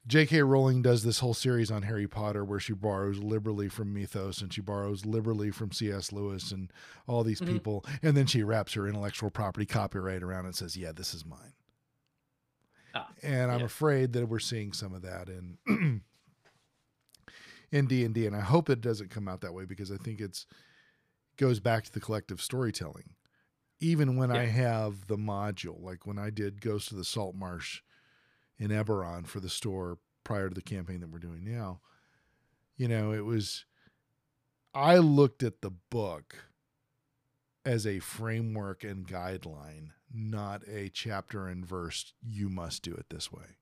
J.K. Rowling does this whole series on Harry Potter where she borrows liberally from Mythos and she borrows liberally from C.S. Lewis and all these Mhm. people, and then she wraps her intellectual property copyright around it and says, "Yeah, this is mine." Ah, and I'm yeah. afraid that we're seeing some of that in [clears throat] in D and D, and I hope it doesn't come out that way because I think it's goes back to the collective storytelling. Even when I have the module, like when I did Ghost of the Salt Marsh in Eberron for the store prior to the campaign that we're doing now, you know, it was I looked at the book as a framework and guideline, not a chapter and verse. You must do it this way.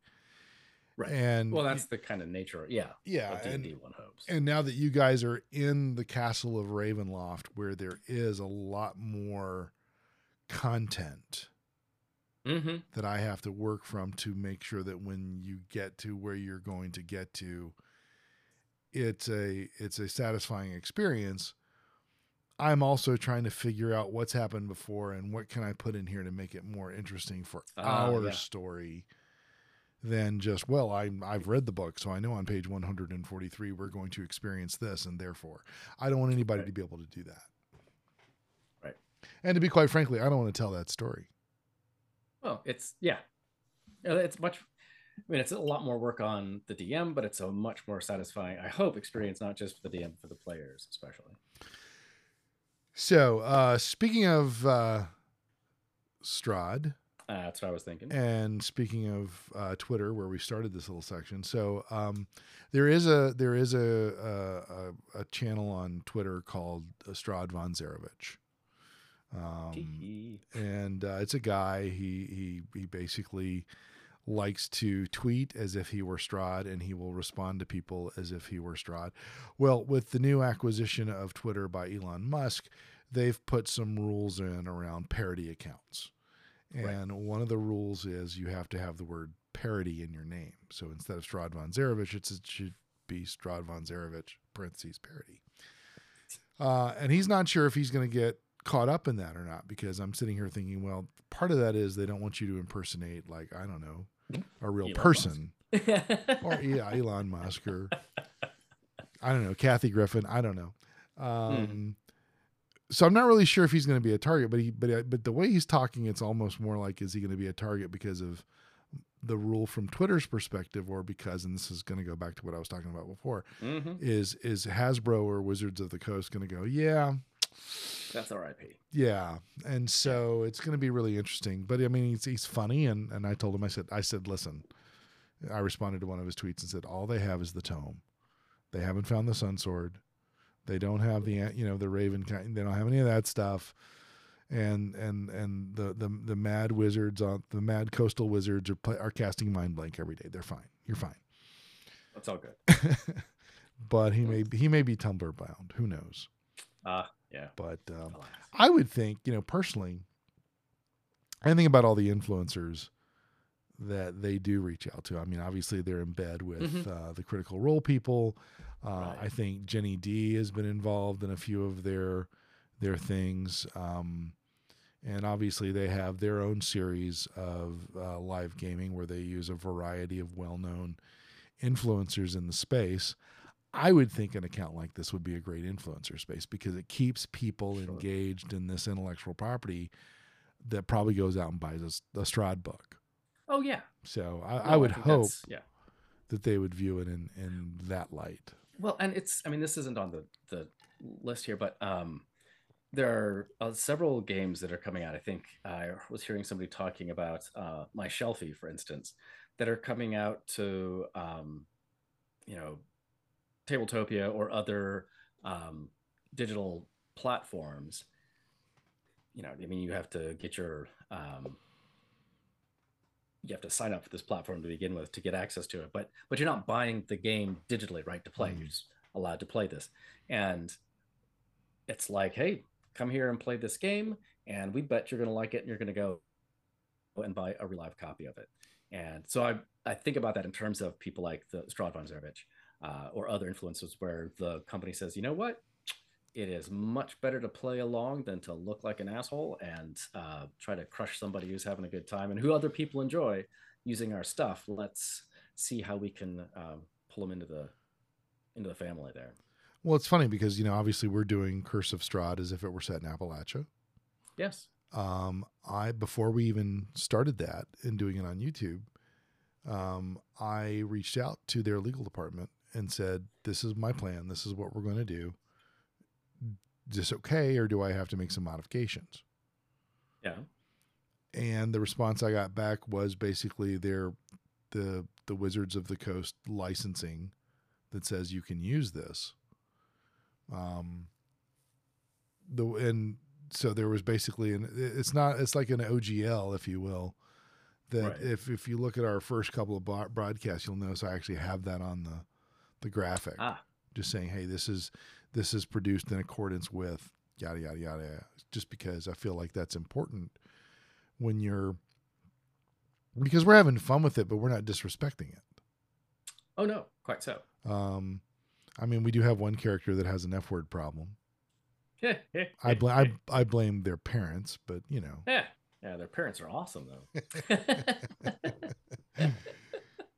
right. And well, that's the kind of nature. Yeah, yeah, and one hopes. and now that you guys are in the castle of Ravenloft, where there is a lot more content mm-hmm. that I have to work from to make sure that when you get to where you're going to get to, it's a it's a satisfying experience. I'm also trying to figure out what's happened before and what can I put in here to make it more interesting for Ah, our yeah. story than just well I I've read the book so I know on page 143 we're going to experience this and therefore I don't want anybody Right. to be able to do that. And to be quite frankly, I don't want to tell that story. Well, it's yeah, Uh, it's much. I mean, it's a lot more work on the DM, but it's a much more satisfying, I hope, experience not just for the DM, for the players especially. So, uh, speaking of uh, Strahd, Uh, that's what I was thinking. and speaking of uh, Twitter, where we started this little section, so um, there is a there is a a, a, a channel on Twitter called Strahd von Zarovich. Um, and uh, it's a guy. He he he basically likes to tweet as if he were Strahd, and he will respond to people as if he were Strahd. Well, with the new acquisition of Twitter by Elon Musk, they've put some rules in around parody accounts, Right. and one of the rules is you have to have the word parody in your name. So instead of Strahd von Zarovich, it's, it should be Strahd von Zarovich parentheses parody. Uh, and he's not sure if he's going to get caught up in that or not because I'm sitting here thinking, well, part of that is they don't want you to impersonate, like, I don't know, a real Elon person or yeah, Elon Musk or I don't know, Kathy Griffin. I don't know. Um, So I'm not really sure if he's going to be a target, but he, but but the way he's talking, it's almost more like is he going to be a target because of the rule from Twitter's perspective, or because, and this is going to go back to what I was talking about before, Mhm. is is Hasbro or Wizards of the Coast going to go, yeah, That's RIP. yeah, and so it's going to be really interesting. But I mean, he's he's funny, and and I told him, I said, I said, listen, I responded to one of his tweets and said, all they have is the tome. They haven't found the Sun Sword. They don't have the you know the Ravenkind. They don't have any of that stuff. and and and the the the mad wizards on the mad coastal wizards are play, are casting mind blank every day. They're fine. You're fine. That's all good. [laughs] but he may he may be Tumblr bound. Who knows? Ah, yeah. But um, I would think, you know, personally, I think about all the influencers that they do reach out to. I mean, obviously they're in bed with Mhm. uh, the Critical Role people. Uh, Right. I think Ginny Di has been involved in a few of their their things, um, and obviously they have their own series of uh, live gaming where they use a variety of well known influencers in the space. I would think an account like this would be a great influencer space because it keeps people Sure. engaged in this intellectual property that probably goes out and buys a, a Strahd book. Oh yeah. So I, No, I would think hope Yeah. that they would view it in, in that light. Well, and it's I mean this isn't on the the list here, but um there are uh, several games that are coming out. I think I was hearing somebody talking about uh, my Shelfie, for instance, that are coming out to um, you know Tabletopia or other um, digital platforms. You know, I mean, you have to get your um, you have to sign up for this platform to begin with to get access to it but but you're not buying the game digitally right to play Mm. you're just allowed to play this and it's like hey come here and play this game and we bet you're going to like it and you're going to go and buy a real relive copy of it and so i i think about that in terms of people like the Zarovich, uh, or other influencers where the company says you know what it is much better to play along than to look like an asshole and uh, try to crush somebody who's having a good time and who other people enjoy using our stuff. Let's see how we can um, pull them into the into the family there. Well, it's funny because, you know, obviously we're doing Curse of Strahd as if it were set in Appalachia. Yes. um, I before we even started that and doing it on YouTube, um, I reached out to their legal department and said, "This is my plan. This is what we're going to do. Is this okay, or do I have to make some modifications?" Yeah. And the response I got back was basically their the the Wizards of the Coast licensing that says you can use this. Um, the and so there was basically an it's not it's like an OGL if you will that Right. if if you look at our first couple of broadcasts you'll notice I actually have that on the the graphic Ah. just saying hey this is this is produced in accordance with yada yada yada just because I feel like that's important when you're because we're having fun with it but we're not disrespecting it Oh no, quite so. um I mean we do have one character that has an F word problem [laughs] Yeah. I blame I, I blame their parents, but you know. Yeah. Yeah. Their parents are awesome though. [laughs] [laughs]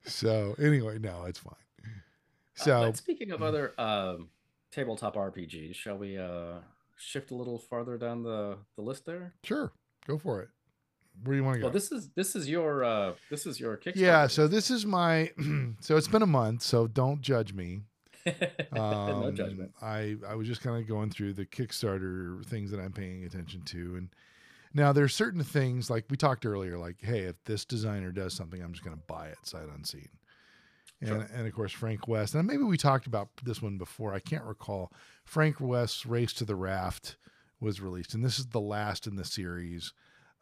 So anyway, no, it's fine. Uh, So but speaking of other um, tabletop RPGs, shall we uh, shift a little farther down the, the list there? sure, go for it. Where do you want to go? Well, this is this is your uh, this is your Kickstarter. yeah, so this is my [clears throat] so it's been a month, so don't judge me. [laughs] no Um, judgment. I I was just kind of going through the Kickstarter things that I'm paying attention to, and now there's certain things like we talked earlier, like hey, if this designer does something, I'm just going to buy it sight unseen. And, Sure. and of course Frank West, and maybe we talked about this one before. I can't recall. Frank West's Race to the Raft was released, and this is the last in the series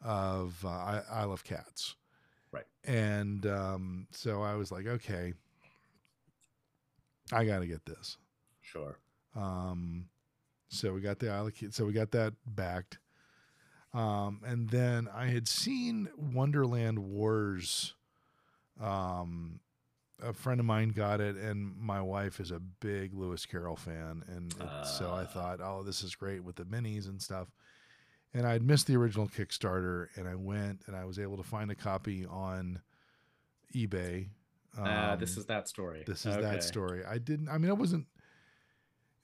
of uh, I- Isle of Cats. Right. And um, so I was like, okay, I got to get this. Sure. Um, so we got the Isle of Cats, so we got that backed. Um, and then I had seen Wonderland Wars. Um, a friend of mine got it, and my wife is a big Lewis Carroll fan, and it, so I Ah. thought, oh, this is great with the minis and stuff. And I'd missed the original Kickstarter, and I went and I was able to find a copy on eBay. uh, this Um, is that story. this is Okay. that story. I didn't. I mean, I wasn't.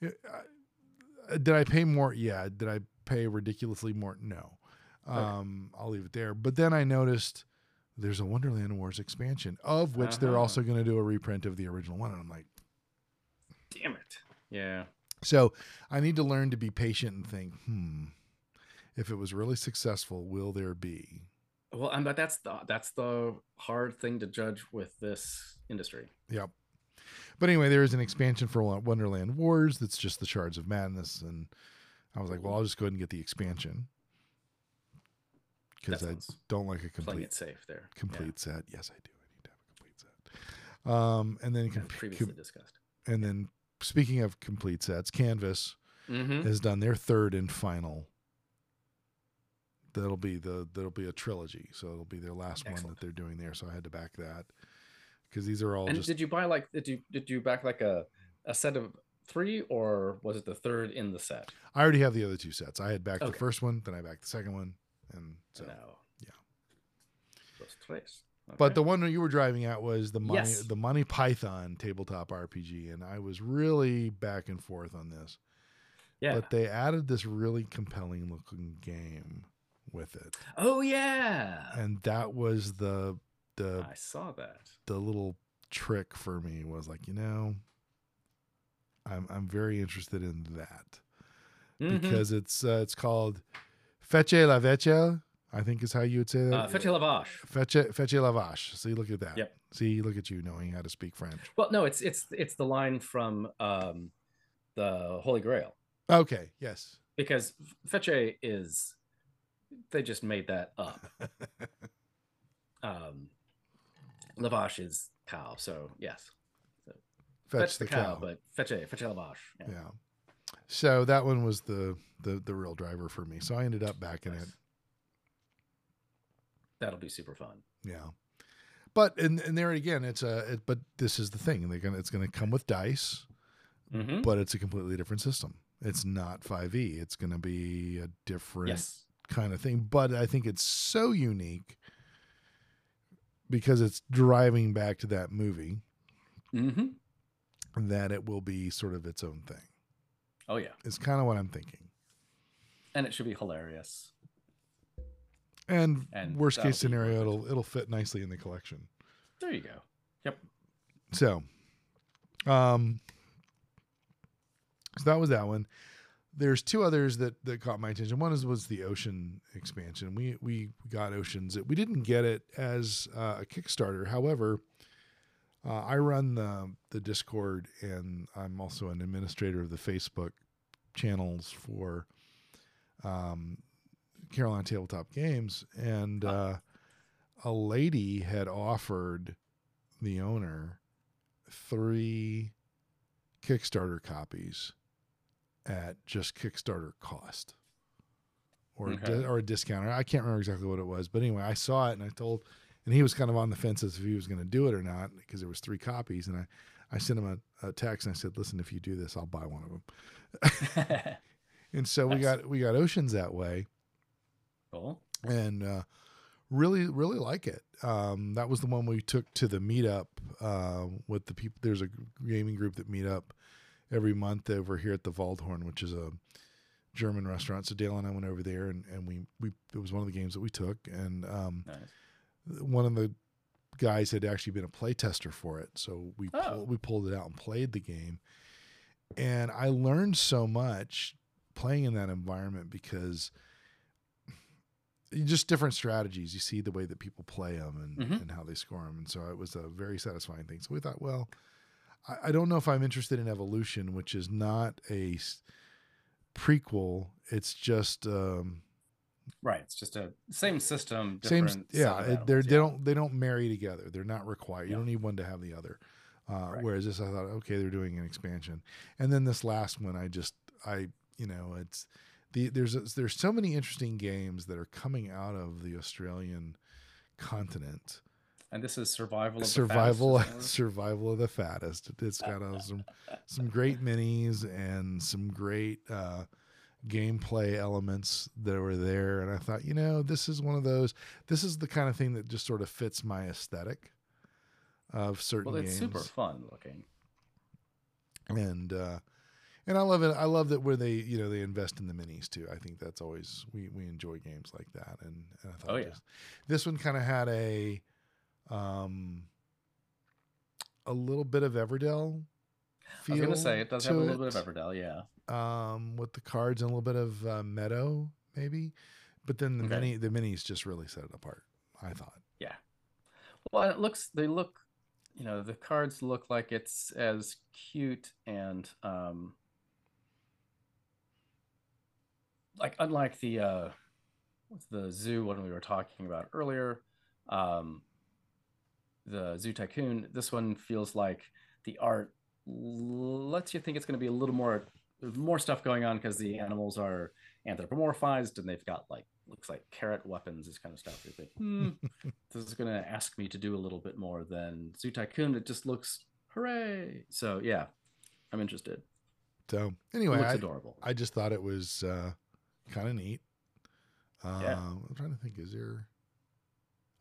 I- I- Did I pay more? Yeah. Did I pay ridiculously more? No. Okay. Um, I'll leave it there. But then I noticed there's a Wonderland Wars expansion, of which they're Uh-huh. also going to do a reprint of the original one. And I'm like, Damn it. Yeah. so I need to learn to be patient and think, hmm, if it was really successful, will there be? Well, and but that's the that's the hard thing to judge with this industry. Yep. But anyway, there is an expansion for Wonderland Wars that's just the Shards of Madness. And I was like, well, I'll just go ahead and get the expansion. Because I don't like a playing complete it safe there. Yeah, complete set. Yes, I do. I need to have a complete set. Um, and then com- previously com- discussed. and then speaking of complete sets, Canvas Mm-hmm. has done their third and final. That'll be the that'll be a trilogy, so it'll be their last one that they're doing there. So I had to back that because these are all And just did you buy like did you did you back like a a set of three or was it the third in the set? I already have the other two sets. I had backed the first one, then I backed the second one, and so. no. yeah. Los tres. But the one that you were driving at was the money Yes. the Monty Python tabletop RPG, and I was really back and forth on this. yeah. But they added this really compelling looking game with it, oh yeah. and that was the the I saw that. the little trick for me was like, you know, I'm I'm very interested in that Mhm. because it's uh, it's called Fetchez la Vache, I think is how you would say that. uh, Fetch a Lavage. Fetche Fetche la Vache. See, look at that. Yep. See, look at you knowing how to speak French. Well, no, it's it's it's the line from um, the Holy Grail Okay. Yes. because Fetche is they just made that up. [laughs] Um, Lavash is cow, so yes, Fetch, the, cow. but Fetche Fetche Lavash. Yeah. yeah. So that one was the the the real driver for me. So I ended up backing it. That'll be super fun. Yeah. But and and there again, it's a it, but this is the thing. They're gonna it's gonna come with dice, Mm-hmm. but it's a completely different system. It's not 5e. It's gonna be a different Yes. kind of thing. But I think it's so unique because it's driving back to that movie Mm-hmm. that it will be sort of its own thing. Oh yeah, Is kind of what I'm thinking. and it should be hilarious. And, And worst case scenario, it. it'll it'll fit nicely in the collection. There you go. Yep. So, um, so that was that one. There's two others that that caught my attention. One is was the Ocean expansion. We we got Oceans. We didn't get it as uh, a Kickstarter. However, uh, I run the the Discord and I'm also an administrator of the Facebook channels for um, Carolina Tabletop Games, and uh, a lady had offered the owner three Kickstarter copies at just Kickstarter cost or a di- or a discount. I can't remember exactly what it was, but anyway, I saw it and I told, and he was kind of on the fence as if he was going to do it or not because there was three copies, and I I sent him a, a text and I said, "Listen, if you do this, I'll buy one of them." [laughs] And so we got we got Oceans that way cool. and uh, really really like it. Um, that was the one we took to the meetup uh, with the people. There's a gaming group that meet up every month over here at the Waldhorn, which is a German restaurant. So Dale and I went over there, and, and we we it was one of the games that we took, and um, Nice. One of the guys had actually been a play tester for it, so we Oh. pull, we pulled it out and played the game, and I learned so much playing in that environment because just different strategies. You see the way that people play them and, Mhm. and how they score them, and so it was a very satisfying thing. So we thought, well, I, I don't know if I'm interested in Evolution, which is not a prequel. It's just um, Right. It's just a same system. same yeah it- they don't they don't marry together they're not required you don't need one to have the other uh, Right. whereas this i thought okay they're doing an expansion and then this last one i just i you know it's the there's a, there's so many interesting games that are coming out of the australian continent And this is survival. Of survival The fattest, [laughs] survival of the fattest it's got uh, some some great minis and some great uh gameplay elements that were there and i thought you know this is one of those this is the kind of thing that just sort of fits my aesthetic of certain well, it's games super fun looking. and uh and i love it i love that where they you know they invest in the minis too i think that's always we we enjoy games like that and, and i thought Oh, yeah. this, this one kind of had a um a little bit of everdell I was gonna say it does have a little bit of Everdell. Yeah. um with the cards and a little bit of uh, meadow maybe but then the Okay. mini the minis just really set it apart i thought Yeah. Well, it looks. They look. You know, the cards look like it's as cute and um. Like unlike the uh, the zoo one we were talking about earlier. Um, the Zoo Tycoon. This one feels like the art lets you think it's going to be a little more more stuff going on because the animals are anthropomorphized and they've got like looks like carrot weapons, this kind of stuff. You think, hmm, [laughs] this is going to ask me to do a little bit more than Zoo Tycoon. It just looks hooray. So yeah, I'm interested. So anyway, looks I, adorable. I just thought it was uh, kind of neat. Um, Yeah. I'm trying to think. Is there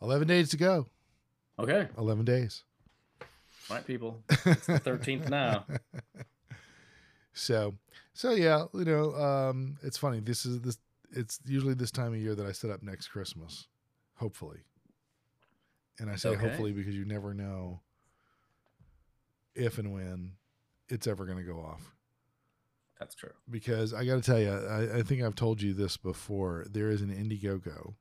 11 days to go? Okay, 11 days. All right, people. [laughs] It's the 13th now. So, so yeah, you know, um, it's funny. This is this. It's usually this time of year that I set up next Christmas, hopefully. And I say Okay. hopefully because you never know if and when it's ever going to go off. That's true. Because I got to tell you, I, I think I've told you this before. There is an Indiegogo.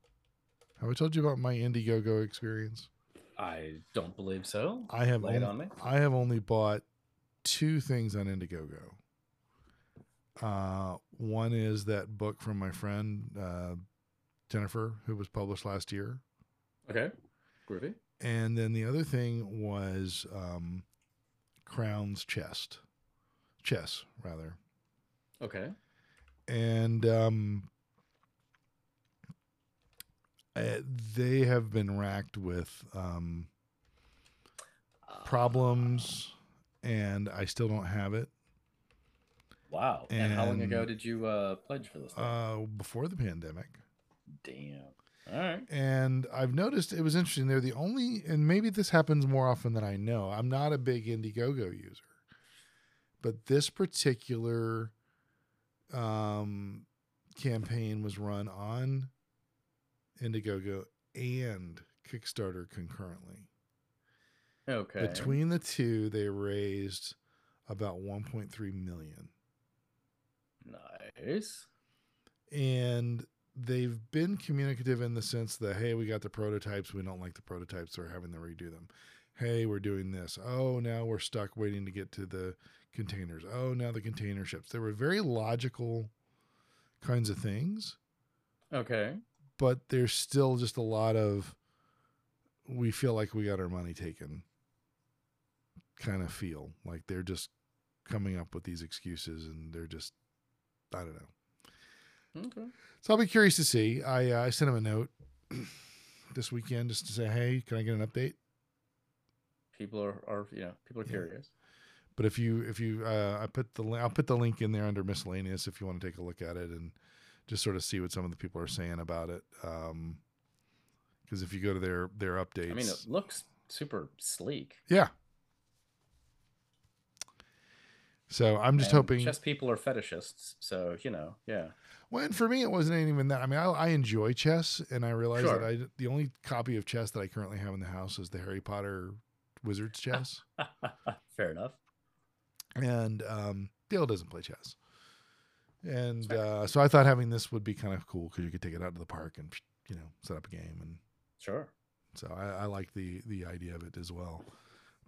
Have I told you about my Indiegogo experience? I don't believe so. I have Lay only, on me. I have only bought two things on Indiegogo. Uh, one is that book from my friend uh, Jennifer, who was published last year, Okay, groovy. and then the other thing was um, Crown's chest, chess rather, Okay. and um, uh, they have been racked with um, problems, and I still don't have it. Wow. And, how long ago did you uh, pledge for this? Thing? Uh, before the pandemic. Damn. All right. And I've noticed it was interesting. They're the only, and maybe this happens more often than I know. I'm not a big Indiegogo user, but this particular um, campaign was run on Indiegogo and Kickstarter concurrently. Okay. Between the two, they raised about 1.3 million. Nice. and they've been communicative in the sense that hey we got the prototypes we don't like the prototypes so we're having to redo them hey we're doing this oh now we're stuck waiting to get to the containers oh now the container ships there were very logical kinds of things Okay. But there's still just a lot of we feel like we got our money taken kind of feel like they're just coming up with these excuses and they're just i don't know Okay. So I'll be curious to see. I uh, I sent him a note [clears throat] this weekend just to say, hey, can I get an update? People are, are you know, people are Yeah. curious. But if you if you uh, I put the I'll put the link in there under miscellaneous if you want to take a look at it and just sort of see what some of the people are saying about it. Um, because if you go to their their updates, I mean, it looks super sleek. yeah. So I'm just and hoping. Chess people are fetishists, so you know, yeah. Well, and for me, it wasn't even that. I mean, I, I enjoy chess, and I realize Sure. that I the only copy of chess that I currently have in the house is the Harry Potter Wizards chess, [laughs] Fair enough. and um, Dale doesn't play chess, and uh, so I thought having this would be kind of cool because you could take it out to the park and you know set up a game, and Sure. so I, I like the the idea of it as well.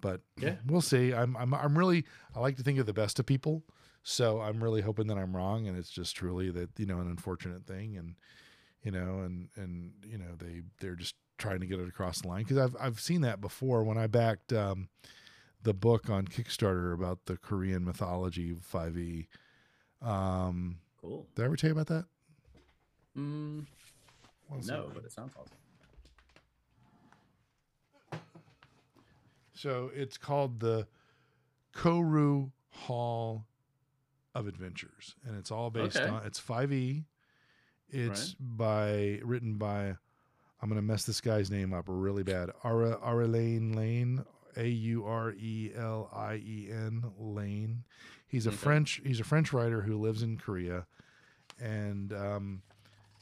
But Yeah. [clears throat] we'll see. I'm I'm I'm really I like to think of the best of people, so I'm really hoping that I'm wrong, and it's just truly that you know an unfortunate thing, and you know, and and you know they they're just trying to get it across the line because I've I've seen that before when I backed um, the book on Kickstarter about the Korean mythology 5e. Um, Cool. did I ever tell you about that? Mm, no, but it sounds awesome. So it's called the Koryo Hall of Adventures, and it's all based Okay. on it's five E. It's by written by I'm gonna mess this guy's name up really bad. Ara Arelane Lane, A U R E L I E N Lane. He's a Okay. French he's a French writer who lives in Korea, and um,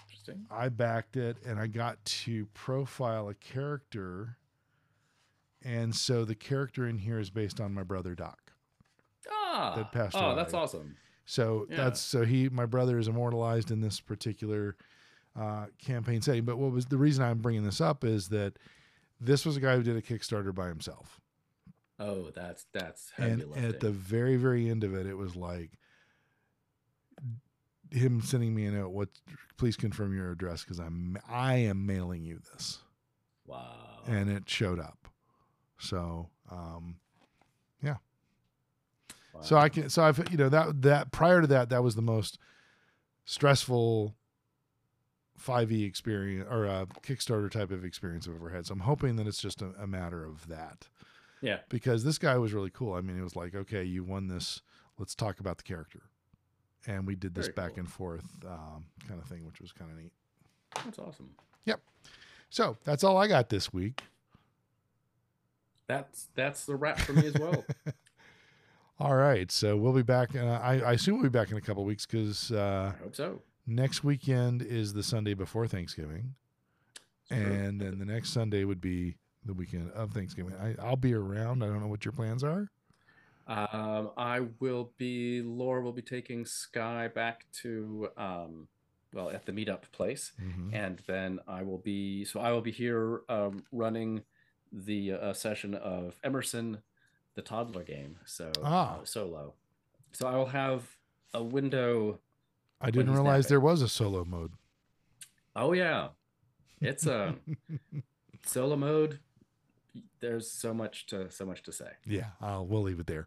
Interesting. I backed it and I got to profile a character. And so the character in here is based on my brother Doc. Ah. That passed oh, that's awesome. So Yeah. that's so he my brother is immortalized in this particular uh, campaign setting. But what was the reason I'm bringing this up is that this was a guy who did a Kickstarter by himself. Oh, that's that's heavy And at the very very end of it, it was like him sending me a note. What? Please confirm your address because I'm I am mailing you this, Wow. and it showed up. So, um, yeah. so I can so I've you know that that prior to that that was the most stressful 5e experience or a Kickstarter type of experience I've ever had. So I'm hoping that it's just a, a matter of that. Yeah. because this guy was really cool. I mean, it was like, okay, you won this. Let's talk about the character, and we did this Very back cool. and forth um, kind of thing, which was kind of neat. That's awesome. Yep. So that's all I got this week. That's that's the wrap for me as well. [laughs] All right, so we'll be back. Uh, I, I assume we'll be back in a couple weeks because uh, I hope so. next weekend is the Sunday before Thanksgiving, and then the next Sunday would be the weekend of Thanksgiving. I, I'll be around. I don't know what your plans are. Um, I will be. Laura will be taking Sky back to um, well, at the meetup place, Mhm. and then I will be. So I will be here um, running the uh, session of Emerson, the toddler game. So Ah. uh, solo. So I will have a window. I didn't realize there was a solo mode. Oh yeah, it's a [laughs] solo mode. There's so much to so much to say. Yeah, I'll, we'll leave it there.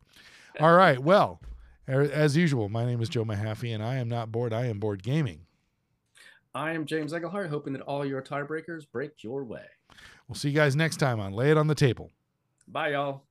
All right. Well, er, as usual, my name is Joe Mahaffey, and I am not bored. I am bored gaming. I am James Egelhart, hoping that all your tiebreakers break your way. We'll see you guys next time on Lay It on the Table. Bye, y'all.